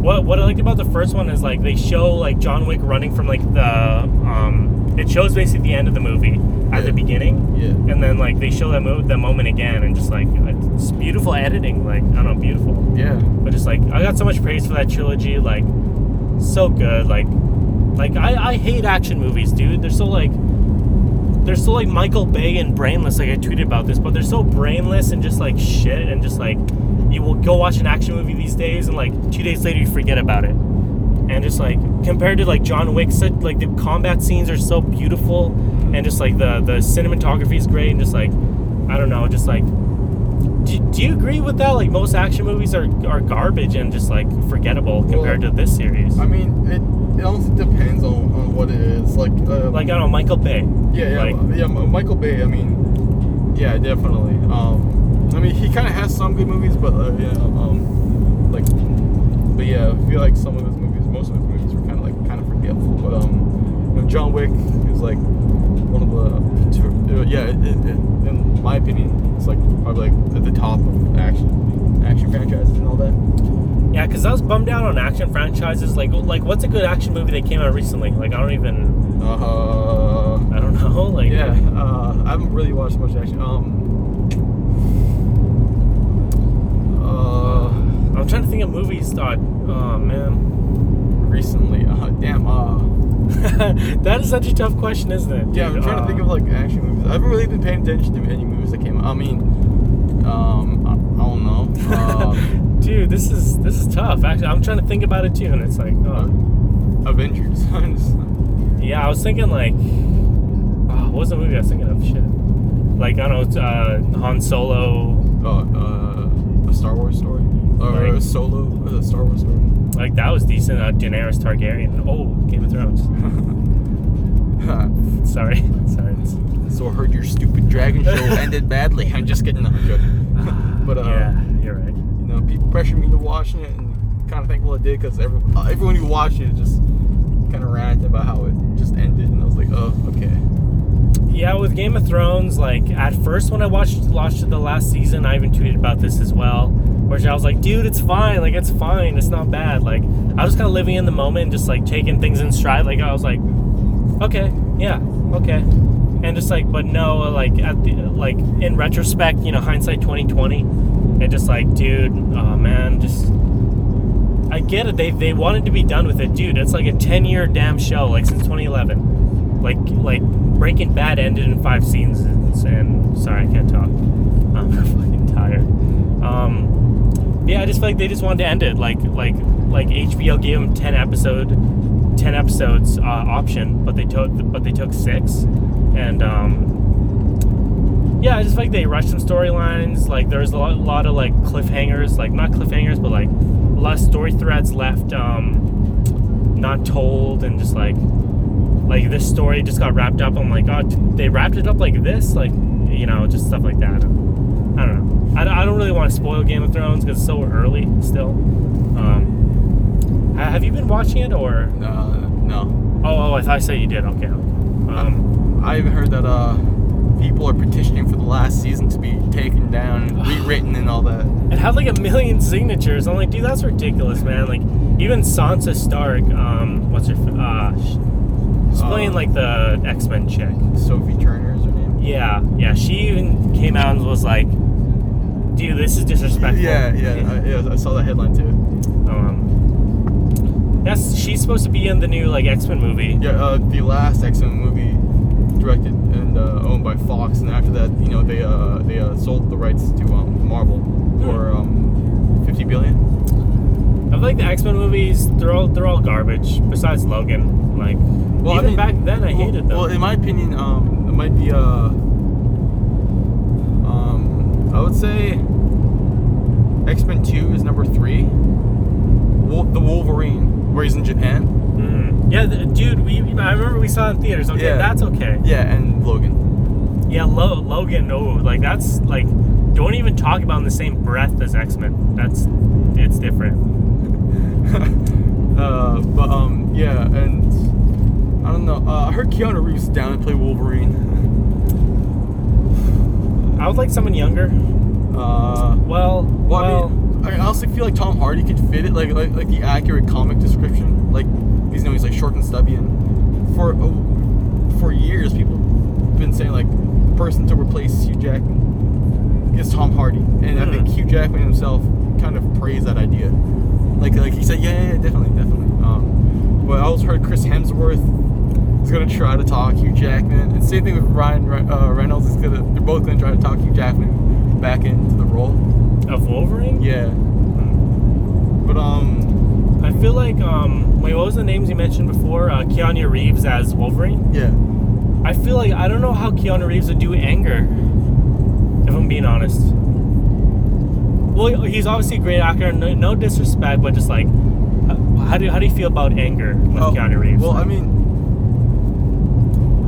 What what I liked about the first one is like they show like John Wick running from like the um it shows basically the end of the movie at Yeah. the beginning. Yeah. And then like they show that mo- that moment again and just like it's beautiful editing, like I don't know, beautiful. Yeah. But just like I got so much praise for that trilogy, like so good. Like like I, I hate action movies, dude. They're so like they're so like Michael Bay and brainless. Like I tweeted about this, but they're so brainless and just like shit and just like you will go watch an action movie these days and like two days later you forget about it. And just like compared to like John Wick, such like the combat scenes are so beautiful and just like the the cinematography is great and just like I don't know, just like do, do you agree with that? Like most action movies are, are garbage and just like forgettable compared to this series. I mean, it, it also depends on, on what it is. Like, uh, Like I don't know, Michael Bay. yeah, yeah, like- yeah. Michael Bay. I mean, yeah, definitely. Um, I mean, he kind of has some good movies, but uh, yeah, um, like, but yeah, I feel like some of his movies, most of his movies, were kind of like kind of forgetful. But um, you know, John Wick is like one of the, two, uh, yeah, it, it, it, in my opinion, it's like probably like at the top of action, action franchises and all that. Yeah, because I was bummed out on action franchises. Like, like what's a good action movie that came out recently? Like, I don't even, Uh, I don't know. Like, Yeah, uh, I haven't really watched much action. Um, uh, I'm trying to think of movies. Thought, oh man, recently, uh, damn. Uh, that is such a tough question, isn't it? yeah, I'm dude? trying to think of like action movies. I haven't really been paying attention to any movies that came out. I mean, um, I, I don't know. Uh, dude, this is this is tough. Actually, I'm trying to think about it too, and it's like, oh. Avengers. Yeah, I was thinking like, oh, what was the movie I was thinking of? Shit, like I don't know, uh, Han Solo. oh, uh, Star Wars story, or Like- a Solo, a Star Wars story. Like that was decent. Uh, Daenerys Targaryen. Oh, Game of Thrones. Sorry, sorry. So I heard your stupid dragon show ended badly. I'm just kidding. No, I'm joking. but uh, yeah, you're right. you know, people pressured me to watching it, and kind of thankful I did because every, uh, everyone who watched it just kind of ranted about how it just ended, and I was like, oh, okay. Yeah, with Game of Thrones, like at first when I watched watched the last season, I even tweeted about this as well. Where I was like, dude, it's fine. Like it's fine. It's not bad. Like I was kind of living in the moment, just like taking things in stride. Like I was like, okay, yeah, okay, and just like, but no, like at the like in retrospect, you know, hindsight twenty twenty, it just like, dude, oh man, just. I get it. They, they wanted to be done with it, dude. It's like a ten year damn show, like since 2011. Like like Breaking Bad ended in five seasons, and sorry, I can't talk. I'm fucking tired. Um, yeah, I just feel like they just wanted to end it. Like like like HBO gave them ten episode, ten episodes uh, option, but they took but they took six, and um, yeah, I just feel like they rushed some storylines. Like there's a lot, a lot of like cliffhangers, like not cliffhangers, but like a lot of story threads left um, not told, and just like like this story just got wrapped up. I'm like, oh, they wrapped it up like this, like you know, just stuff like that. I don't know. I, I don't really want to spoil Game of Thrones because it's so early still. Um, have you been watching it or? Uh, no. Oh, oh, I thought I said you did. Okay. Um, I even heard that uh, people are petitioning for the last season to be taken down and rewritten and all that. It had like a million signatures. I'm like, dude, that's ridiculous, man. Like, even Sansa Stark, um, what's her, f- uh, sh- she's playing Uh, like the X Men chick. Sophie Turner is her name. Yeah, yeah. She even came out and was like, dude, this is disrespectful. Yeah, yeah, I, yeah. I saw that headline too. Um, yes, she's supposed to be in the new like X Men movie. Yeah, uh, the last X Men movie directed and uh, owned by Fox, and after that, you know, they uh, they uh, sold the rights to um, Marvel for um, fifty billion. I feel like the X Men movies, they're all they're all garbage. Besides Logan, like Well, I even mean- back then, I well, hated them. Well, in my opinion, um, it might be uh, um, I would say X Men Two is number three. Wol- the Wolverine, where he's in Japan. Mm. Yeah, the, dude, we I remember we saw it in theaters. Okay, Yeah. that's okay. Yeah, and Logan. Yeah, Lo- Logan, no, like that's like don't even talk about in the same breath as X Men. That's it's different. uh, but um, yeah, and I don't know. Uh, I heard Keanu Reeves down to play Wolverine. I would like someone younger. Uh, Well, well, well, I, mean, I honestly feel like Tom Hardy could fit it, like like, like the accurate comic description. Like, he's you know he's like short and stubby, and for uh, for years people have been saying like the person to replace Hugh Jackman is Tom Hardy, and I think Hmm. Hugh Jackman himself kind of praised that idea. Like like he said, yeah, yeah, yeah definitely, definitely. Um, but I also heard Chris Hemsworth is gonna try to talk Hugh Jackman, and same thing with Ryan uh, Reynolds is gonna. They're both gonna try to talk Hugh Jackman back into the role. of Wolverine. Yeah. But um, I feel like um, wait, what was the names you mentioned before? Uh, Keanu Reeves as Wolverine. yeah. I feel like I don't know how Keanu Reeves would do anger. If I'm being honest. Well, he's obviously a great actor. No, no disrespect, but just like, uh, how do how do you feel about anger with Oh, Keanu Reeves? Well, I mean,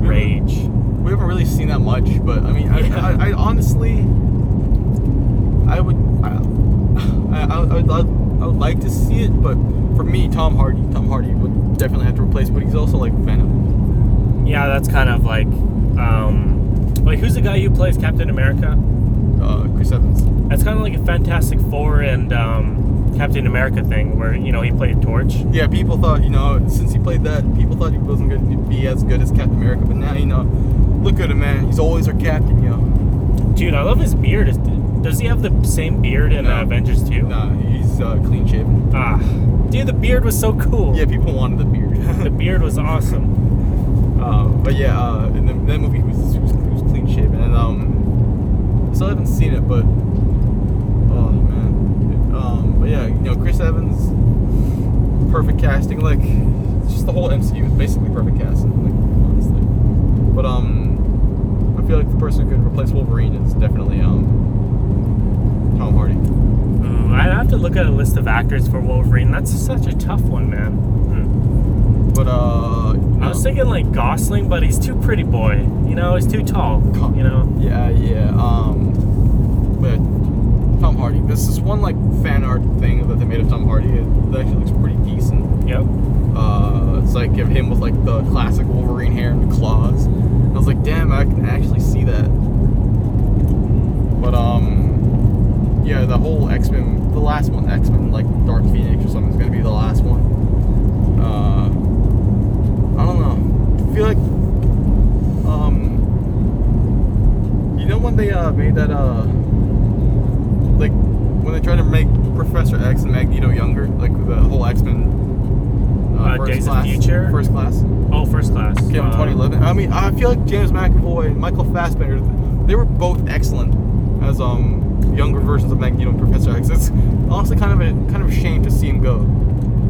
we haven't- rage. We haven't really seen that much, but I mean, I, Yeah. I, I honestly, I would, I, I, I, would, I would like to see it, but for me, Tom Hardy, Tom Hardy would definitely have to replace, but he's also like Venom. Yeah, that's kind of like, um, like who's the guy who plays Captain America? Uh, Chris Evans. That's kind of like a Fantastic Four and um, Captain America thing, where you know he played Torch. Yeah, people thought, you know, since he played that, people thought he wasn't going to be as good as Captain America, but now, you know, look at him, man. He's always our captain, yo. Dude, I love his beard. Does he have the same beard in uh, Avengers 2? Nah, he's uh, clean shaven. Ah, dude, the beard was so cool. Yeah, people wanted the beard. The beard was awesome. Uh, but yeah, uh, in the, that movie, he was, he was, he was clean shaven, and um, still haven't seen it, but oh man, um, but yeah, you know, Chris Evans, perfect casting, like just the whole MCU is basically perfect casting, like honestly. But um, I feel like the person who could replace Wolverine is definitely um, Tom Hardy. Mm, I'd have to look at a list of actors for Wolverine. That's such a tough one, man. Hmm. But uh, I was thinking like Gosling, but he's too pretty boy. You know, he's too tall. You know. Yeah, yeah. Um, but Tom Hardy. This is one like fan art thing that they made of Tom Hardy. It actually looks pretty decent. Yep. Uh, it's like of him with like the classic Wolverine hair and claws. I was like, damn, I can actually see that. But um, yeah, the whole X Men, the last one, X Men, like Dark Phoenix or something, is gonna be the last one. Uh, I don't know. I feel like um, you know when they uh made that uh like when they tried to make Professor X and Magneto younger, like the whole X Men. Uh, Days of Future? First class. Oh, first class. Came in Uh, 2011. I mean, I feel like James McAvoy and Michael Fassbender, they were both excellent as um younger versions of Magneto and Professor X. It's honestly kind of a kind of a shame to see him go.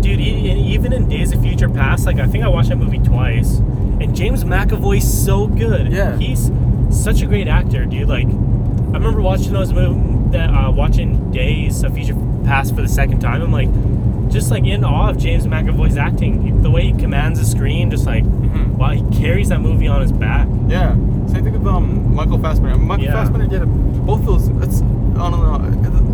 Dude, even in Days of Future Past, like I think I watched that movie twice, and James McAvoy's so good. Yeah. he's such a great actor, dude. Like, I remember watching those movies, that uh, watching Days of Future Past for the second time. I'm like, just like in awe of James McAvoy's acting, the way he commands the screen, just like, Mhm. wow, he carries that movie on his back. Yeah. Same thing with um Michael Fassbender. Michael Yeah. Fassbender did. Both those. It's I don't know.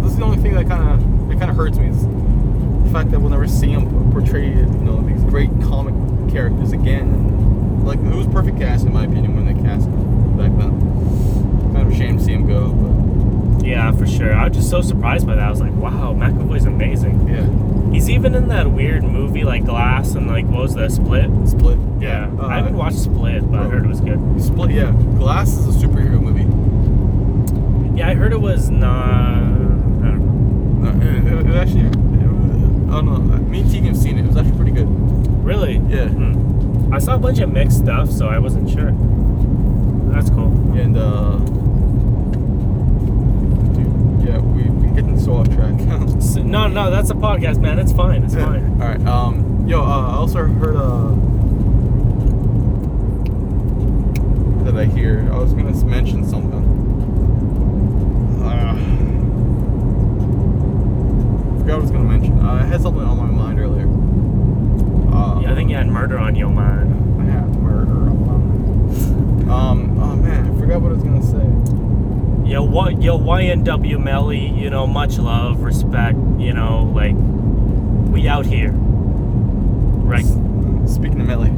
This is the only thing that kind of it kind of hurts me is the fact that we'll never see him portray you know these great comic characters again. Like it was perfect cast in my opinion when they cast him back then. Kind of a shame to see him go, but Yeah, for sure. I was just so surprised by that. I was like, wow, McAvoy's amazing. yeah, He's even in that weird movie like Glass and like what was that Split? Split. Yeah, Uh, I haven't watched Split, but I heard it was good. Split. Yeah, Glass is a superhero movie. Yeah, I heard it was not. I don't know. Uh, it, it, it actually, it, I don't know. Me and Tegan have seen it. It was actually pretty good. Really? Yeah. Hmm. I saw a bunch of mixed stuff, so I wasn't sure. That's cool. And uh, dude, yeah, we we getting so off track. So, no, no, that's a podcast, man. It's fine. It's fine. All right. Um. Yo. Uh, I also heard. Uh. That I hear. I was gonna mention something. Uh, forgot what I was gonna mention. Uh, I had something on my mind earlier. Uh, Yeah, I think you had murder on your mind. I have murder. on my mind. Um. Oh man, I forgot what I was gonna say. Yo, what? Yo, YNW Melly. You know, much love, respect. You know, like we out here, right? S- Speaking of Melly.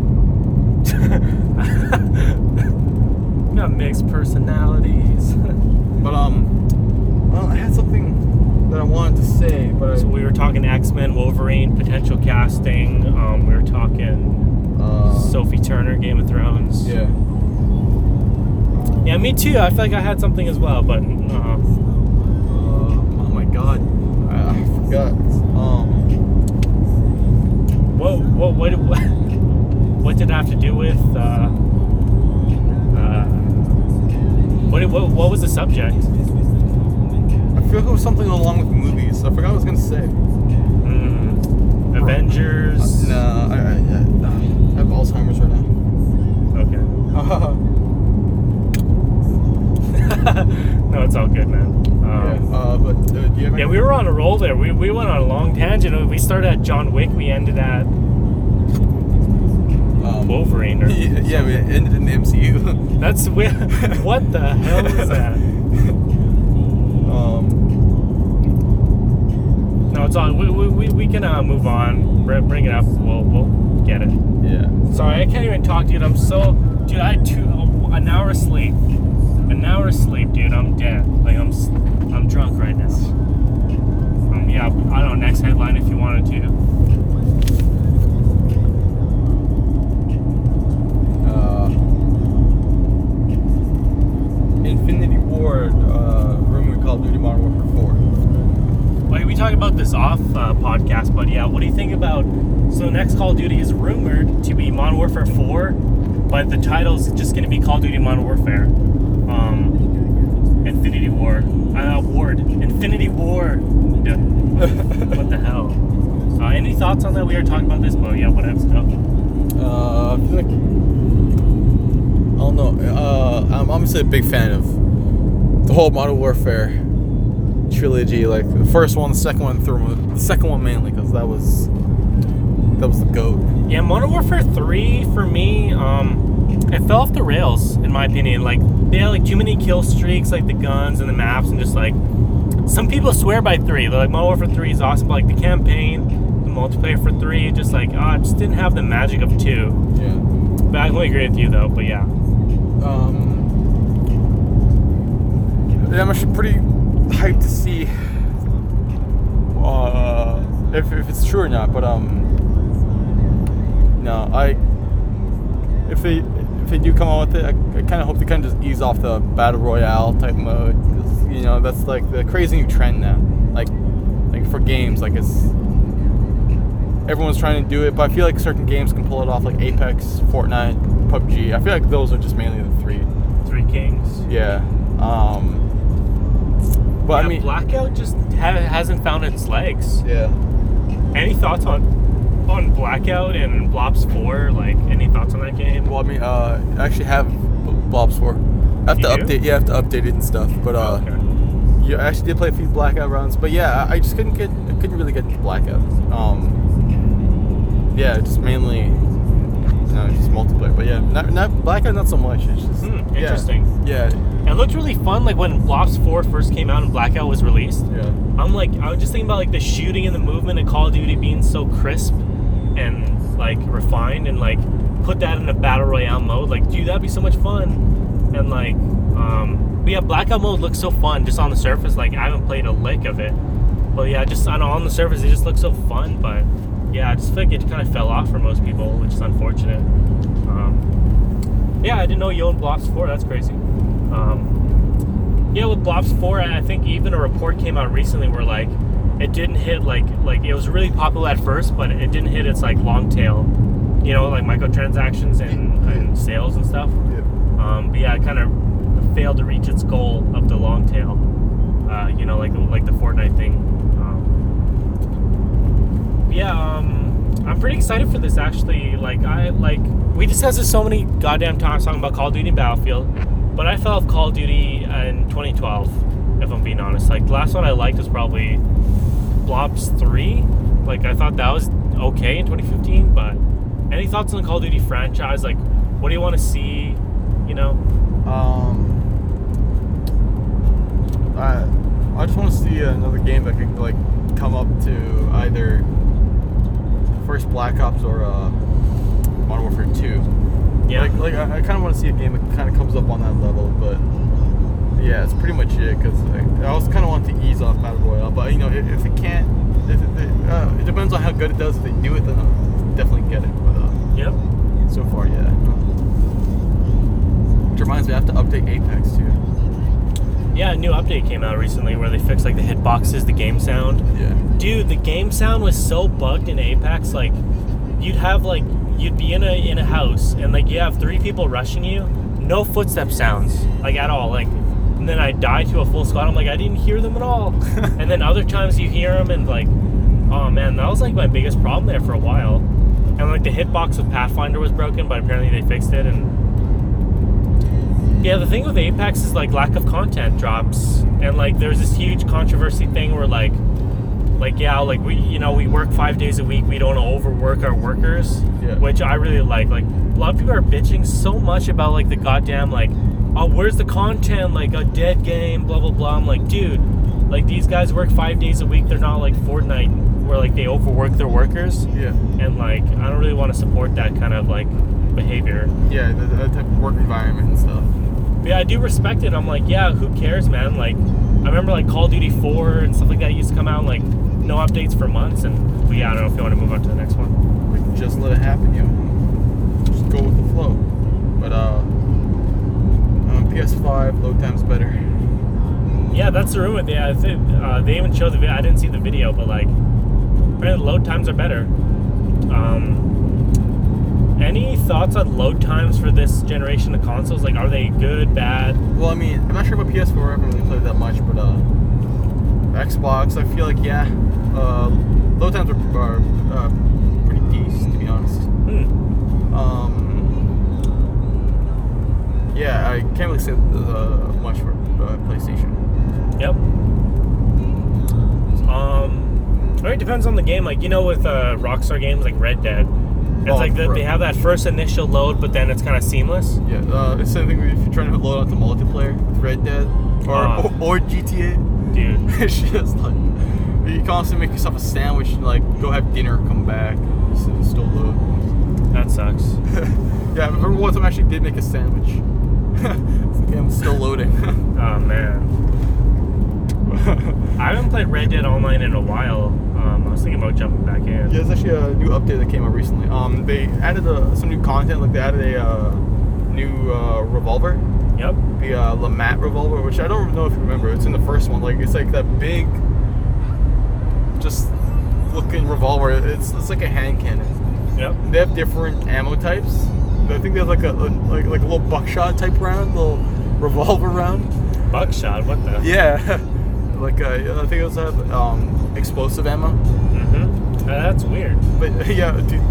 Got mixed personalities. But um, well, I had something that I wanted to say, but I, so we were talking X Men, Wolverine, potential casting. Um, we were talking uh, Sophie Turner, Game of Thrones. yeah. Yeah, me too. I feel like I had something as well, but uh, Uh, oh my god, I, I forgot. Um, what, what, what, what, what did it have to do with? Uh, uh, what, what, what was the subject? I feel like it was something along with movies. I forgot what I was gonna say. Avengers. Uh, no, I, I, have Alzheimer's right now. Okay. no, it's all good, man. yeah. Um, Uh, but uh, do you have yeah, we were on a roll there. We, we went on a long tangent. We started at John Wick. We ended at um, Wolverine. Or Yeah, yeah, we ended in the MCU. That's weird. what the hell is that? It's all. We, we, we, we can uh, move on. Br- Bring it up. We'll we'll get it. yeah. Sorry, I can't even talk, dude. I'm so, dude. I had two an hour of sleep. An hour of sleep, dude. I'm dead. Like I'm I'm drunk right now. Um, yeah. I don't know. Next headline, if you wanted to. Uh, Infinity Ward, uh, rumored Call of Duty Modern Warfare 4. We talked about this off uh, podcast, but yeah, what do you think about? So next Call of Duty is rumored to be Modern Warfare 4, but the title is just going to be Call of Duty Modern Warfare. Um, Infinity War. Uh, Ward. Infinity War. What the hell? Uh, any thoughts on that? We were talking about this, but yeah, whatever. Go. Uh, I don't know. Uh, I'm obviously a big fan of the whole Modern Warfare trilogy. Like the first one, the second one, the third one. The second one mainly because that was that was the goat. Yeah, Modern Warfare 3 for me, um, it fell off the rails in my opinion. Like they had like too many kill streaks, like the guns and the maps, and just like some people swear by three. They're like Modern Warfare 3 is awesome, but like the campaign, the multiplayer for three, just like ah, it just didn't have the magic of two. Yeah. But I completely agree with you though. But yeah, Um, yeah, I'm actually pretty hyped to see uh, if, if it's true or not. But um, no, I if they if they do come out with it, I, I kind of hope they kind of just ease off the battle royale type mode because you know that's like the crazy new trend now. Like like for games, like it's everyone's trying to do it, but I feel like certain games can pull it off, like Apex, Fortnite, PUBG. I feel like those are just mainly the three. Three Kings. Yeah. Um. But yeah, I mean, Blackout just ha- hasn't found its legs. yeah. Any thoughts on on Blackout and Blops 4? Like any thoughts on that game? Well, I mean, uh, I actually have B- Blops 4. I have to You do? update. Yeah, I have to update it and stuff. But uh, okay. yeah, I actually did play a few Blackout runs. But yeah, I just couldn't get. I couldn't really get into Blackout. Um. Yeah, just mainly. No, just multiplayer. But yeah, not, not Blackout. Not so much. It's just. Hmm, yeah. interesting. Yeah. It looked really fun, like when Blops 4 first came out and Blackout was released. Yeah. I'm like, I was just thinking about like the shooting and the movement of Call of Duty being so crisp and like refined, and like put that in a battle royale mode. Like, dude, that'd be so much fun. And like, um, but yeah, blackout mode looks so fun just on the surface. Like, I haven't played a lick of it, but yeah, just on on the surface, it just looks so fun. But yeah, I just feel like it kind of fell off for most people, which is unfortunate. Um, yeah, I didn't know you owned Blops Four. That's crazy. Um, yeah, with Blops Four, I I think even a report came out recently where like it didn't hit like like it was really popular at first, but it didn't hit its like long tail, you know, like microtransactions and, and sales and stuff. Yeah. Um, but yeah, it kind of failed to reach its goal of the long tail. Uh, you know, like like the Fortnite thing. Um, yeah, um, I'm pretty excited for this actually. Like I like we just this so many goddamn times talking about Call of Duty Battlefield, but I fell off Call of Duty in 2012. If I'm being honest, like the last one I liked was probably Blops 3. Like I thought that was okay in 2015, but any thoughts on the Call of Duty franchise? Like, what do you want to see? You know? Um, I I just want to see another game that can like come up to either first Black Ops or uh, Modern Warfare Two. Yeah. Like like I, I kind of want to see a game that kind of comes up on that level, but yeah, it's pretty much it. Cause like, I also kind of want to ease off Battle Royale, but you know if, if it can't, if it, it, uh, it depends on how good it does. If they do it, then I'll definitely get it. But uh, yep. so far, yeah. Which reminds me, I have to update Apex too. Yeah, a new update came out recently where they fixed like the hitboxes, the game sound. Yeah. Dude, the game sound was so bugged in Apex. Like, you'd have like you'd be in a in a house and like you have three people rushing you, no footstep sounds like at all. Like, and then I die to a full squad. I'm like I didn't hear them at all. and then other times you hear them and like, oh man, that was like my biggest problem there for a while. And like the hitbox with Pathfinder was broken, but apparently they fixed it and. Yeah, the thing with Apex is like lack of content drops, and like there's this huge controversy thing where like, like yeah, like we you know we work five days a week, we don't overwork our workers, Yeah. which I really like. Like a lot of people are bitching so much about like the goddamn like, oh where's the content? Like a dead game, blah blah blah. I'm like, dude, like these guys work five days a week. They're not like Fortnite where like they overwork their workers, Yeah. and like I don't really want to support that kind of like behavior. Yeah, the, the type of work environment and stuff. But yeah, I do respect it. I'm like, yeah, who cares, man? Like, I remember like Call of Duty 4 and stuff like that used to come out, like, no updates for months. And yeah, I don't know if you want to move on to the next one. Like just let it happen, you know. Just go with the flow. But uh, um, PS5 load time's better. Yeah, that's the rumor. Yeah, I think, uh, they even showed the video. I didn't see the video, but like, apparently load times are better. Um, any thoughts on load times for this generation of consoles? Like, are they good, bad? Well, I mean, I'm not sure about PS4. I haven't really played that much, but uh, Xbox, I feel like yeah, uh, load times are, are uh, pretty decent to be honest. Hmm. Um, yeah, I can't really say uh, much for uh, PlayStation. Yep. Um, or it depends on the game. Like you know, with uh, Rockstar games like Red Dead, it's Oh, like the, they have that first initial load, but then it's kind of seamless. Yeah, uh, it's the same thing if you're trying to load out the multiplayer with Red Dead or Ah. or, or GTA. Dude, it's just like you constantly make yourself a sandwich and like go have dinner, come back, and still load. that sucks. yeah, I remember one time I actually did make a sandwich. I'm still loading. Oh man, I haven't played Red Dead Online in a while. Um, I was thinking about jumping back in. Yeah, there's actually a new update that came out recently. Um, they added uh some new content, like they added a uh, new uh, revolver, Yep. the uh, LeMat revolver, which I don't know if you remember. It's in the first one. Like it's like that big, just looking revolver. It's it's like a hand cannon. Yep. They have different ammo types. I think they have like a like like a little buckshot type round, little revolver round. Buckshot. What the? Yeah, like uh, I think it was have um, explosive ammo. Mm-hmm. that's weird. But yeah, dude,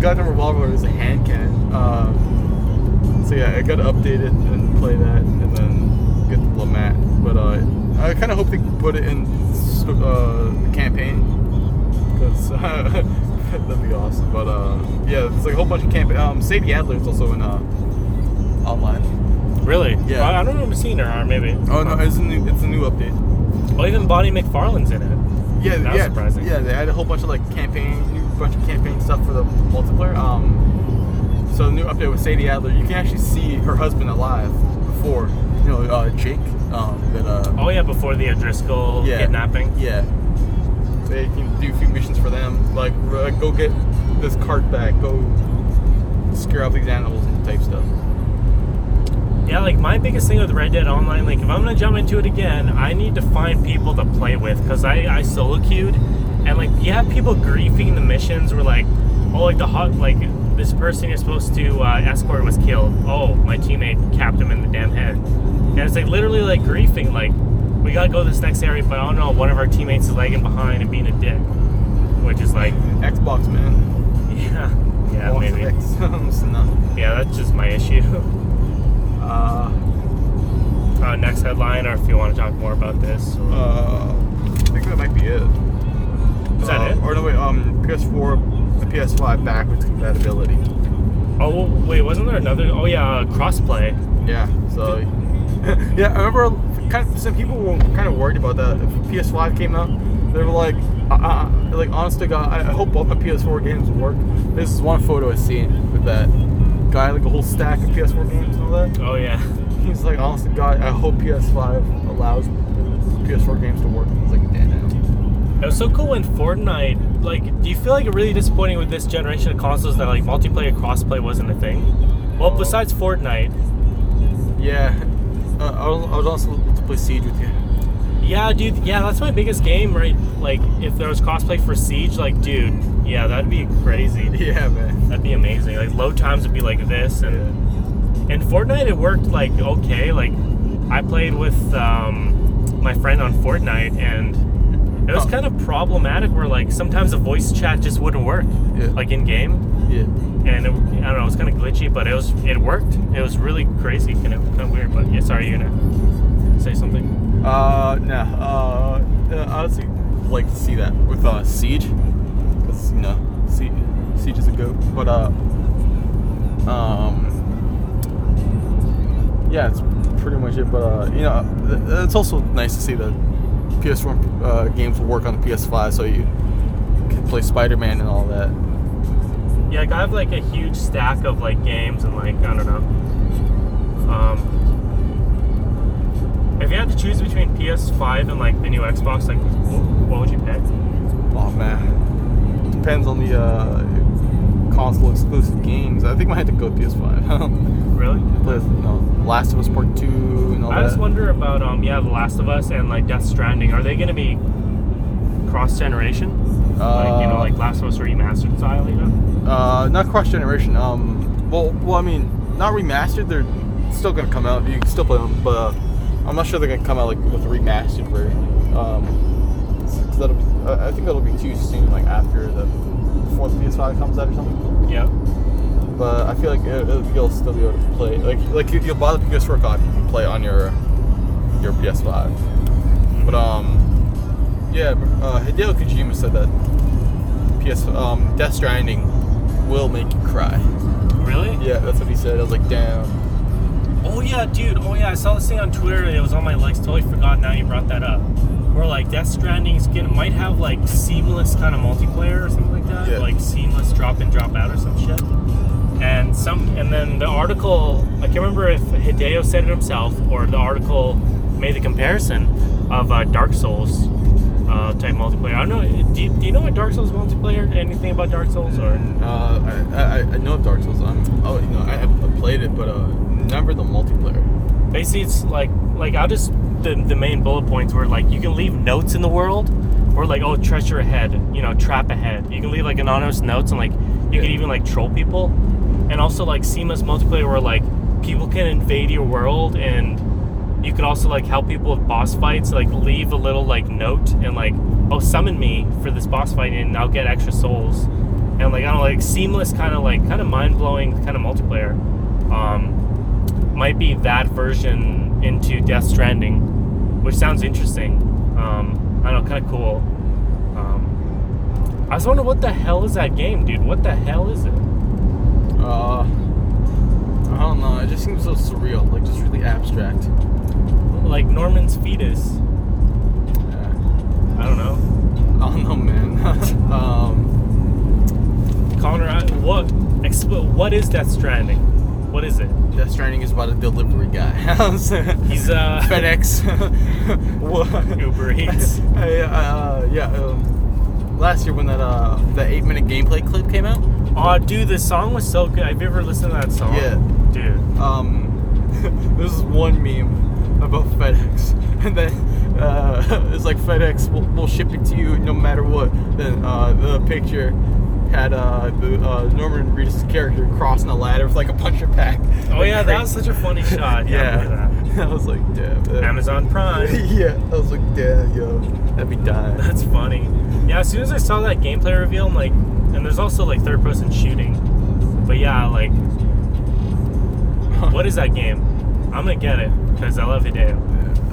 Goddamn Revolver is a hand cannon. Uh, so yeah, I gotta update it and play that, and then get the LeMat. But uh, I kind of hope they put it in uh, the campaign, because that'd be awesome. But uh, yeah, it's like a whole bunch of campaign. Um, Sadie Adler is also in uh, online. Really? Yeah. I, I don't remember seeing her. Or maybe. Oh no, it's a new, it's a new update. Well, even Bonnie MacFarlane's in it. Yeah, That was yeah, surprising. yeah. They had a whole bunch of like campaign, new bunch of campaign stuff for the multiplayer. Um, so the new update with Sadie Adler, you can actually see her husband alive before, you know, uh, Jake. Um, that uh, Oh yeah, before the O'Driscoll yeah, kidnapping. Yeah. They can do a few missions for them, like uh, go get this cart back, go scare off these animals and type stuff. Yeah, like my biggest thing with Red Dead Online, like if I'm gonna jump into it again, I need to find people to play with because I, I solo queued and like you have people griefing the missions where like, oh like the hot like this person you're supposed to uh, escort was killed. Oh, my teammate capped him in the damn head, and it's like literally like griefing like we gotta go to this next area, but I don't know one of our teammates is lagging behind and being a dick, which is like Xbox man. yeah yeah Wants maybe X. yeah that's just my issue. Uh, uh, next headline, or if you want to talk more about this. Or... uh, I think that might be it. Is that Uh, it? Or no, wait. Um, PS4, the PS5 backwards compatibility. Oh wait, wasn't there another? Oh yeah, uh, crossplay. Yeah. So, yeah, I remember kind of some people were kind of worried about that. If PS5 came out, they were like, uh, uh, like honest to God, I I hope both my PS4 games work. This is one photo I seen with that guy, like a whole stack of PS4 games and all that. Oh yeah. He's like, honest to God, I hope PS5 allows PS4 games to work. It's like, damn. It was so cool when Fortnite. Like, do you feel like really disappointing with this generation of consoles that like multiplayer crossplay wasn't a thing? Well, Oh. besides Fortnite, Yeah. Uh, I was, I was also to play Siege with you. yeah, dude, yeah, that's my biggest game, right? Like, if there was crossplay for Siege, like, dude, yeah, that'd be crazy. Yeah, man. That'd be amazing. Like, load times would be like this, and in Fortnite it worked like okay. Like, I played with um, my friend on Fortnite, and it was Huh. kind of problematic. Where like sometimes the voice chat just wouldn't work, Yeah. like in game. Yeah. and it, I don't know, it was kind of glitchy, but it was it worked. It was really crazy, kind of kind of weird. But yeah, sorry, you're gonna say something. Uh, nah. Uh, uh, honestly, like to see that with uh Siege, because you know, Siege, Siege is a goat. But uh, um, yeah, it's pretty much it. But uh, you know, th- it's also nice to see that PS4 uh, games will work on the PS5, so you can play Spider-Man and all that. Yeah, like I have like a huge stack of like games and like I don't know. Um, if you had to choose between PS5 and like the new Xbox, like wh- what would you pick? Oh man, depends on the uh, console exclusive games. I think I had to go PS5. Really? You know, Last of Us Part Two and all I that. just wonder about um yeah, The Last of Us and like Death Stranding. Are they gonna be cross generation? like you know, Uh, like Last of Us remastered style, you know? Uh, not cross generation. Um, well, well, I mean, not remastered. They're still gonna come out. You can still play them, but uh, I'm not sure they're gonna come out like with a remastered version. Um, 'cause that'll be, I I think that'll be too soon, like after the fourth PS5 comes out or something. Yeah. But I feel like it, it, you'll still be able to play. Like, like you, you'll buy the PS4 card, you can play on your your PS5. But um, yeah, uh, Hideo Kojima said that PS um Death Stranding will make you cry. Really? Yeah, that's what he said. I was like, damn. Oh yeah, dude. Oh yeah, I saw this thing on Twitter. It was on my likes. Totally forgot. Now you brought that up. Where like Death Stranding skin might have like seamless kind of multiplayer or something like that. Yeah. Like seamless drop in, drop out or some shit. And some, and then the article. I can't remember if Hideo said it himself or the article made the comparison of uh, Dark Souls uh, type multiplayer. I don't know. Do you, do you know what Dark Souls multiplayer? Anything about Dark Souls or? Uh, I, I, I know of Dark Souls. I'm, oh, you know, I have played it, but uh, never the multiplayer. basically it's like like i'll just the, the main bullet points were like you can leave notes in the world or like oh treasure ahead you know trap ahead you can leave like anonymous notes and like you can even like troll people and also like seamless multiplayer where like people can invade your world and you could also like help people with boss fights like leave a little like note and like oh summon me for this boss fight and i'll get extra souls and like i don't know like seamless kind of like kind of mind-blowing kind of multiplayer um might be that version into Death Stranding, which sounds interesting. Um, I don't know, kind of cool. Um, I was wondering what the hell is that game, dude? What the hell is it? Uh, I don't know. It just seems so surreal, like just really abstract. Like Norman's fetus? Yeah. I don't know. I don't know, man. um, Connor, I- what expl- what is Death Stranding? What is it? Death Stranding is about a delivery guy. He's uh FedEx. what? Uber Eats. I, uh, yeah. Um, last year when that uh that eight minute gameplay clip came out. Oh, dude, the song was so good. Have you ever listened to that song? Yeah. Dude. Um, this is one meme about FedEx, and then uh, it's like FedEx will we'll ship it to you no matter what. Then uh, the picture had uh, the uh, Norman Reedus' character crossing a ladder with like a puncher pack. Oh Like, yeah, that was such a funny shot. Yeah. I. I was like, damn. that- Amazon Prime. yeah, I was like, damn, yo, that'd be dying. That's funny. Yeah, as soon as I saw that gameplay reveal, I'm like, and there's also like third person shooting. But yeah, like, what is that game? I'm gonna get it because I love Hideo.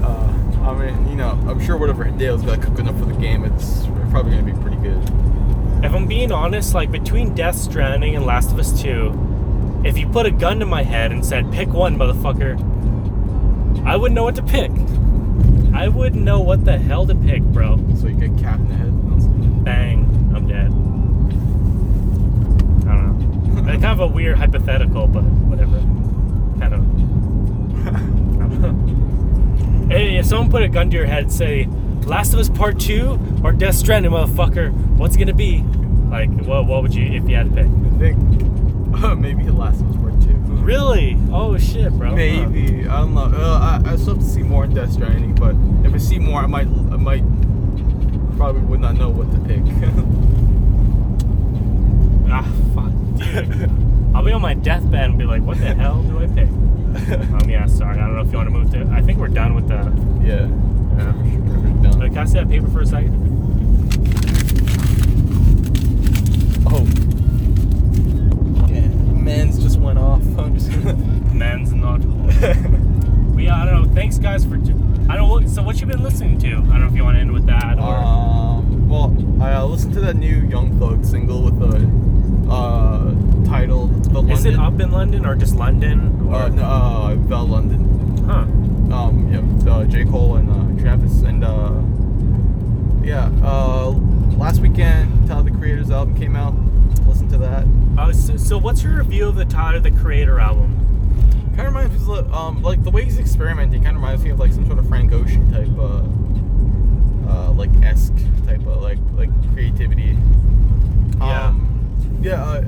Uh, I mean, you know, I'm sure whatever Hideo's got cooking up for the game, it's probably gonna be pretty good. If I'm being honest, like between Death Stranding and Last of Us 2, if you put a gun to my head and said, pick one, motherfucker, I wouldn't know what to pick. I wouldn't know what the hell to pick, bro. So you get capped in the head. Bang, I'm dead. I don't know. It's kind of a weird hypothetical, but whatever. Kind of. hey, if someone put a gun to your head say, Last of Us Part 2 or Death Stranding, motherfucker, what's it gonna be? Like, what, what would you, if you had to pick? I think uh, maybe Last of Us Part 2. Really? Oh shit, bro. Maybe. I don't know. Uh, I, I still have to see more in Death Stranding, but if I see more, I might, I might, probably would not know what to pick. Ah, fuck, dude. I'll be on my deathbed and be like, what the hell do I pick? Um, yeah, sorry. I don't know if you want to move to. I think we're done with the. yeah. Yeah. For sure, we're done. Can I see that paper for a second? Oh. Damn. Men's just went off. I'm just Men's not. Yeah, I don't know. Thanks, guys, for. I don't. So, what you been listening to? I don't know if you want to end with that or. Um, well, I uh, listened to that new Young Thug single with the uh, title "The London." is it up in London or just London? Or, Uh, no, uh, The London. Huh. Um, yeah, uh, J Cole and uh, Travis, and uh, yeah. Uh, last weekend, Tyler the Creator's album came out. Listen to that. Uh, so, so, what's your review of the Tyler the Creator album? Kind of reminds me, of, um, like the way he's experimenting. Kind of reminds me of like some sort of Frank Ocean type, uh, uh, like esque type of like like creativity. Yeah. Um, yeah. Uh,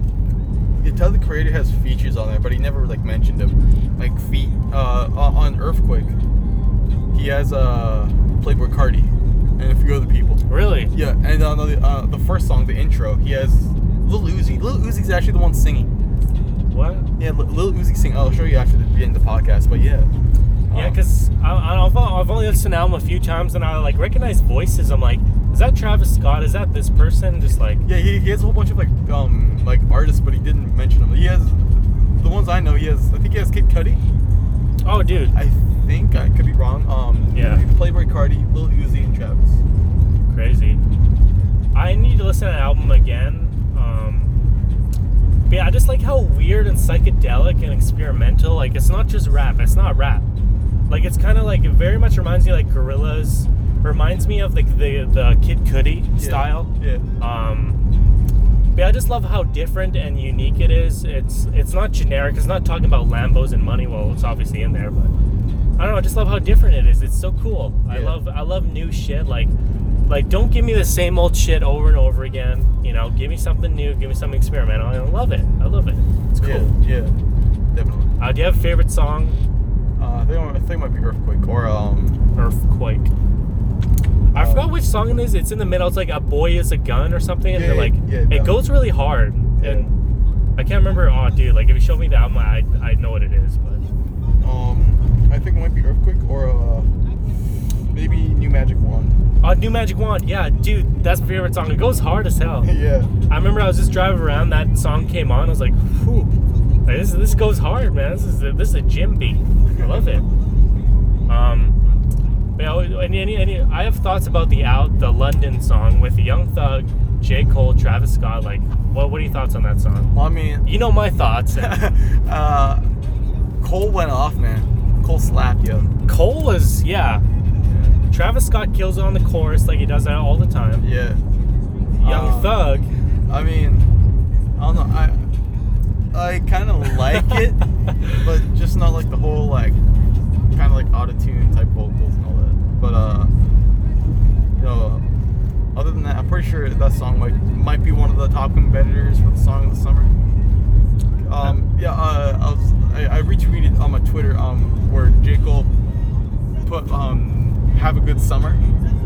yeah, Tyler the Creator has features on there, but he never like mentioned them. Like feet uh, on Earthquake, he has uh, Playboi Carti and a few other people. Really? Yeah, and on the uh, the first song, the intro, he has Lil Uzi. Lil Uzi's actually the one singing. What? Yeah, Lil Uzi sing. I'll show you after the end of the podcast. But yeah. Yeah, Um, because I've, I've only listened to the album a few times and I like recognize voices. I'm like, is that Travis Scott? Is that this person? Just like, yeah, he, he has a whole bunch of like um like artists, but he didn't mention them. He has the ones I know. He has I think he has Kid Cudi. oh, dude, I think I could be wrong. Um, Yeah. Playboi Carti, Lil Uzi, and Travis. crazy. I need to listen to the album again. Yeah, I just like how weird and psychedelic and experimental. Like, it's not just rap. It's not rap. Like, it's kind of like it very much reminds me like Gorillaz. Reminds me of like the the Kid Cudi Yeah, style. Yeah. Um, but I just love how different and unique it is. It's it's not generic. It's not talking about Lambos and money. Well, it's obviously in there, but I don't know. I just love how different it is. It's so cool. Yeah. I love I love new shit. Like like don't give me the same old shit over and over again. You know, give me something new. Give me something experimental. I love it. I love it. It's cool. Yeah. Yeah. Definitely. Uh, do you have a favorite song? Uh, I think I think it might be Earthquake or um. Earthquake. I Uh, forgot which song it is. It's in the middle. It's like a boy is a gun or something, and Yeah, they're like yeah, it that goes really hard. Yeah. And I can't remember. Oh, dude! Like if you show me the album, I I know what it is. But Um, I think it might be Earthquake or uh, maybe New Magic Wand. oh, New Magic Wand. Yeah, dude, that's my favorite song. It goes hard as hell. yeah. I remember I was just driving around. That song came on. I was like, whew. Like, this this goes hard, man. This is a, this is a gym beat. I love it. Um, but yeah, any, any, any, I have thoughts about the out the London song with Young Thug, J Cole, Travis Scott. Like, what what are your thoughts on that song? Well, I mean, You know my thoughts. uh, Cole went off, man. Cole slapped yo. Cole was yeah. Travis Scott kills it on the chorus like he does that all the time. Yeah. Young Um, Thug, I mean, I don't know. I I kind of like it, but just not like the whole like kind of like auto tune type vocals and all that. But uh, you know, other than that, I'm pretty sure that song might might be one of the top competitors for the song of the summer. Um, yeah, uh, I was I, I retweeted on my Twitter um where J Cole put um have a good summer,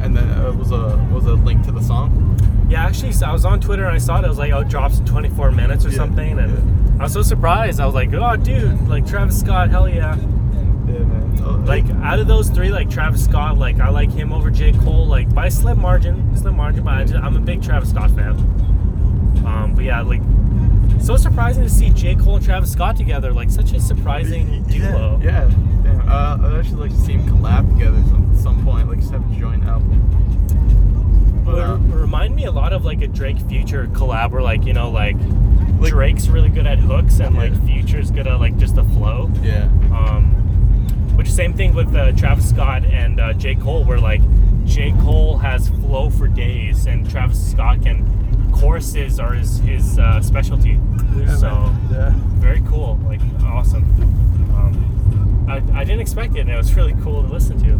and then it was a was a link to the song. Yeah, actually, so I was on Twitter and I saw it. It was like, oh, it drops in 24 minutes or Yeah, something. And yeah. I was so surprised. I was like, oh, dude, like Travis Scott, hell yeah. Yeah, man. Uh, Like, out of those three, like Travis Scott, like, I like him over J. Cole, like, by a slim margin. Slim margin, but I just, I'm a big Travis Scott fan. Um, but yeah, like, so surprising to see J. Cole and Travis Scott together. Like, such a surprising duo. Yeah. Uh, I'd actually like to see them collab together some some point, like just have a joint album. But, It uh, remind me a lot of like a Drake Future collab where like you know like, Like- Drake's really good at hooks and like Future's good at like just the flow. yeah, Um, which same thing with uh, Travis Scott and uh, J Cole where like J Cole has flow for days and Travis Scott can choruses are his his uh, specialty. so yeah. very cool, like awesome. I, I didn't expect it and it was really cool to listen to.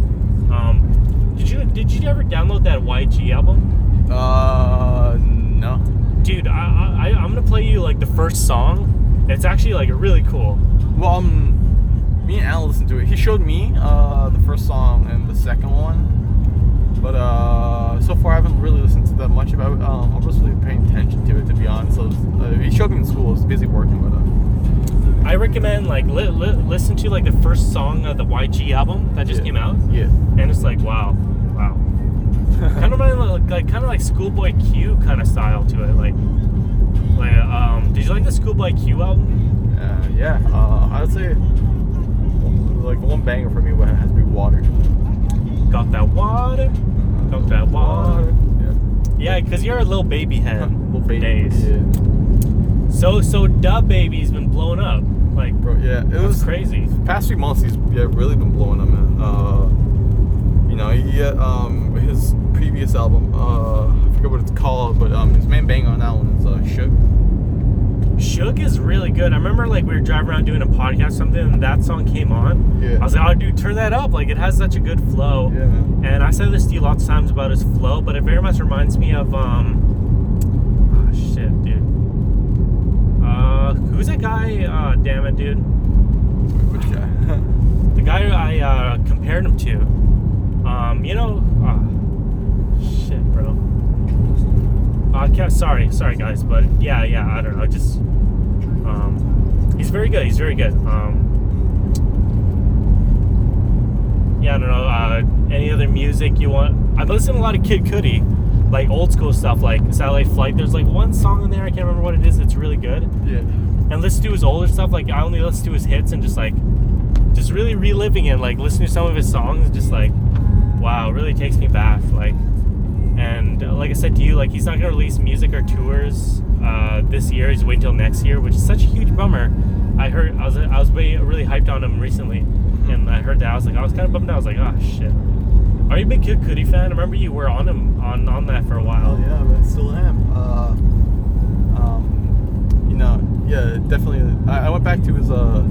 Um, did you did you ever download that YG album? Uh, no. Dude, I, I, I'm gonna play you like the first song. It's actually like really cool. Well, um, me and Alan listened to it. He showed me uh the first song and the second one, but uh, so far I haven't really listened to that much about. it. Um, I wasn't really paying attention to it to be honest. So uh, he showed me in school. I was busy working with it. I recommend like li- li- listen to like the first song of the YG album that just Yeah. came out, Yeah. and it's like wow, wow. kind of like, like kind of like Schoolboy Q kind of style to it. Like, like um, did you like the Schoolboy Q album? Uh, yeah. Uh, I'd say like one banger for me would has to be Water. Got that water, got that water. Yeah. Yeah, because you're a little baby head. Little baby. Days. Yeah. So so DaBaby's been blowing up. Like Bro, yeah. It was crazy. past few months. He's yeah really been blowing up, man. Uh, you know, he um his previous album. Uh, I forget what it's called, but um his main bang on that one is uh, Suge. Suge is really good. I remember like we were driving around doing a podcast or something and that song came on. Yeah. I was like, oh dude, turn that up. Like it has such a good flow. Yeah, man. And I said this to you lots of times about his flow, but it very much reminds me of um ah shit, dude. Uh who's that guy? Uh damn it, dude. Which guy? The guy I uh compared him to. Um, you know, ah shit, bro. Uh, ca- sorry, sorry guys, but yeah, yeah, I don't know, just um, he's very good. He's very good. Um, yeah, I don't know. Uh, any other music you want? I've listened to a lot of Kid Cudi, like old school stuff, like Satellite Flight. There's like one song in there I can't remember what it is. It's really good. yeah. And listen to his older stuff. Like I only listen to his hits and just like, just really reliving it. Like listening to some of his songs, just like, wow, really takes me back. Like, and uh, like I said to you, like he's not gonna release music or tours uh, this year. He's waiting till next year, which is such a huge bummer. I heard I was I was really, really hyped on him recently, and I heard that I was like I was kind of bummed out. I was like, oh shit. Are you a big Kid Cudi fan? I remember you were on him on on that for a while. Oh yeah, but still am. Uh, um, you know, yeah, definitely. I, I went back to his uh,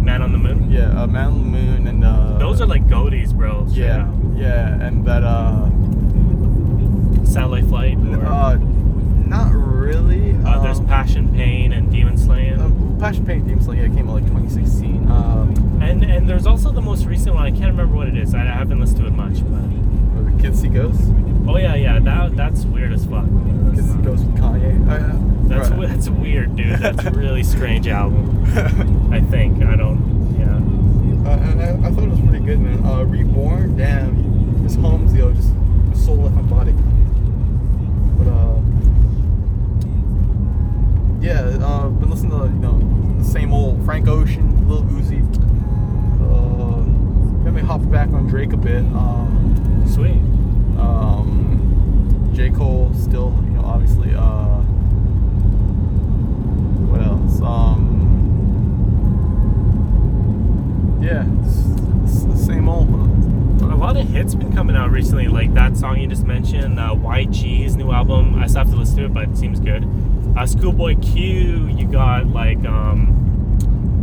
Man on the Moon. yeah, uh, Man on the Moon and uh, Those are like goaties, bro. yeah, yeah, and that uh, Satellite Flight. Or, uh, not really. uh, there's um, Passion, Pain, and Demon Slaying. uh, Passion Pain Demon Slayer came out like 2016. Um, and and there's also the most recent one. I can't remember what it is. I, I haven't listened to it much, but the Kids See Ghosts. oh yeah, yeah, that that's weird as fuck. Kids See Ghosts with Kanye. Uh, That's right. that's weird, dude. That's a really strange album. I think I don't. Yeah. Uh, and I, I thought it was pretty good, man. Uh, Reborn, damn, his homes, yo, just soul left my body. But uh, yeah, uh, been listening to you know the same old Frank Ocean, Lil Uzi. Uh, got me hop back on Drake a bit. Um, Sweet. um, J Cole still, you know, obviously. Uh, what else? Um, yeah, it's, it's the same old. A lot of hits been coming out recently, like that song you just mentioned, uh, YG's new album. I still have to listen to it, but it seems good. Uh, Schoolboy Q. You got like um,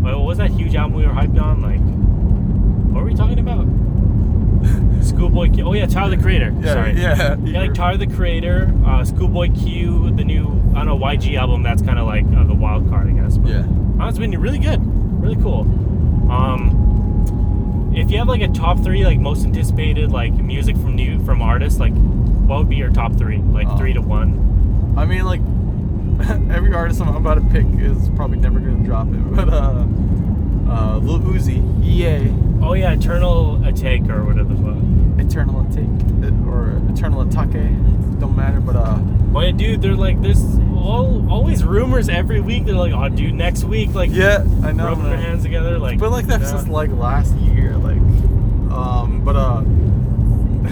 what was that huge album we were hyped on? Like, what were we talking about? Schoolboy Q. Oh yeah, Tyler the Creator. Yeah, Sorry. yeah. Yeah, like Tyler the Creator, uh, Schoolboy Q, the new I don't know YG album. That's kind of like uh, the wild card, I guess. But Yeah. uh, it's been really good, really cool. Um, if you have like a top three, like most anticipated, like music from new from artists, like what would be your top three? Like Uh, three to one. I mean, like every artist I'm about to pick is probably never gonna drop it, but uh, uh, Lil Uzi, EA, Oh yeah, Eternal Attack or whatever. the fuck. Eternal Attack or Eternal Atake, don't matter. But uh, yeah, dude, they're like there's all, always rumors every week. They're like, oh dude, next week, like yeah, I know. rubbing their hands together, like. But like that yeah. since like last year, like, um, but uh,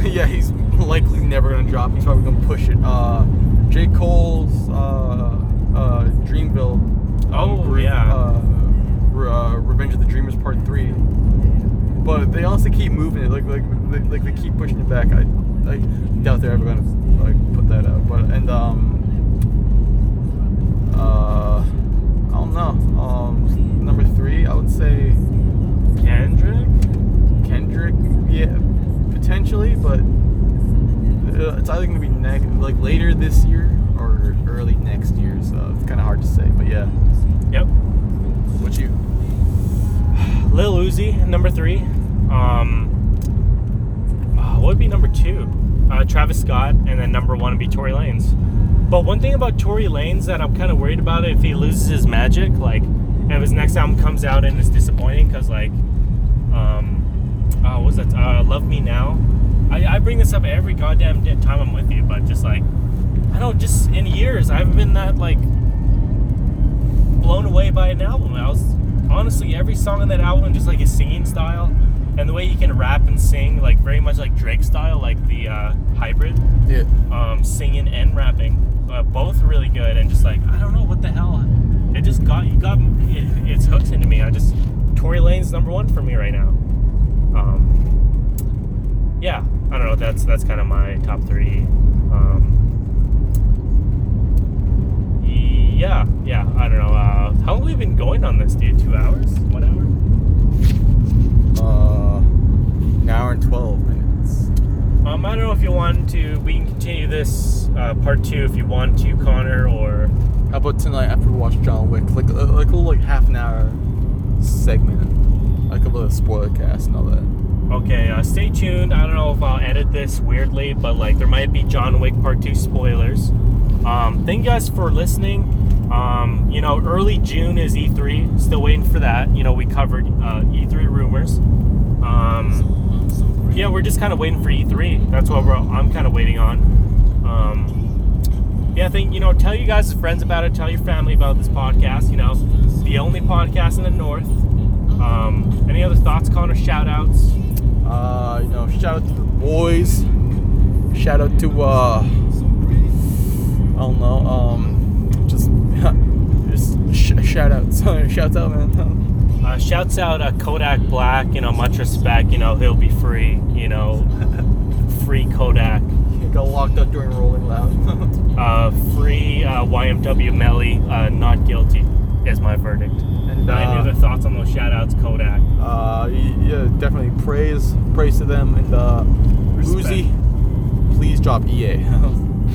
yeah, he's likely never gonna drop. He's probably gonna push it. Uh, J. Cole's uh, uh, Dreamville. Oh, Re- yeah. Uh, Re- uh, Revenge of the Dreamers Part Three. But they also keep moving it, like like like, like they keep pushing it back. I I doubt they're ever gonna like put that out. But and um. Uh, I don't know. Um, number three, I would say Kendrick. Kendrick, yeah, potentially, but uh, it's either gonna be neg- like later this year or early next year. So it's kind of hard to say. But yeah, Yep. what you? Lil Uzi, number three. Um, uh, what would be number two? Uh, Travis Scott, and then number one would be Tory Lanez. But one thing about Tory Lanez that I'm kind of worried about if he loses his magic, like, if his next album comes out and it's disappointing, because like, um, uh, what was that? Uh, Love Me Now. I, I bring this up every goddamn time I'm with you, but just like, I don't just in years I haven't been that like blown away by an album. I was honestly every song on that album, just like his singing style and the way he can rap and sing, like very much like Drake style, like the uh, hybrid, Yeah, um, singing and rapping, uh, both really good. And just like I don't know what the hell, it just got you got it, it's hooked into me. I just Tory Lanez number one for me right now. Um, yeah, I don't know. That's that's kind of my top three. Um, yeah, yeah. I don't know. Uh, how long have we been going on this, dude? Two hours? One hour? uh, an hour and twelve minutes. Um, I don't know if you want to. We can continue this uh, part two if you want to, Connor, or How about tonight after we watch John Wick, like uh, like a little like half an hour segment, like a little spoiler cast and all that. okay. Uh, stay tuned. I don't know if I'll edit this weirdly, but like there might be John Wick part two spoilers. Um, thank you guys for listening. Um, you know, early June is E3. Still waiting for that. You know, we covered uh, E3 rumors. Um, yeah, we're just kind of waiting for E3. That's what I'm kind of waiting on. Um, yeah, I think you know, tell you guys friends about it. Tell your family about this podcast. You know, the only podcast in the north. Um, any other thoughts, Connor? Shout outs. Uh, you know, shout out to the boys. Shout out to uh, I don't know, um, just just sh- shout outs, shouts out, man. Uh, shouts out uh, Kodak Black. You know, much respect. You know, he'll be free. You know, free Kodak. He got locked up during Rolling Loud. Uh, free uh, YNW Melly. Uh, not guilty is my verdict. and Any uh, other thoughts on those shout outs, Kodak? uh, yeah, definitely praise, praise to them. And uh, Uzi, please drop EA.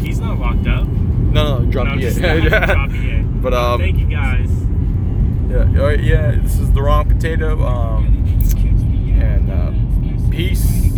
He's not locked up. No, no, drop No, EA. drop EA. But um, Thank you guys. yeah, all right, yeah, this is the wrong potato. Um, and uh, peace.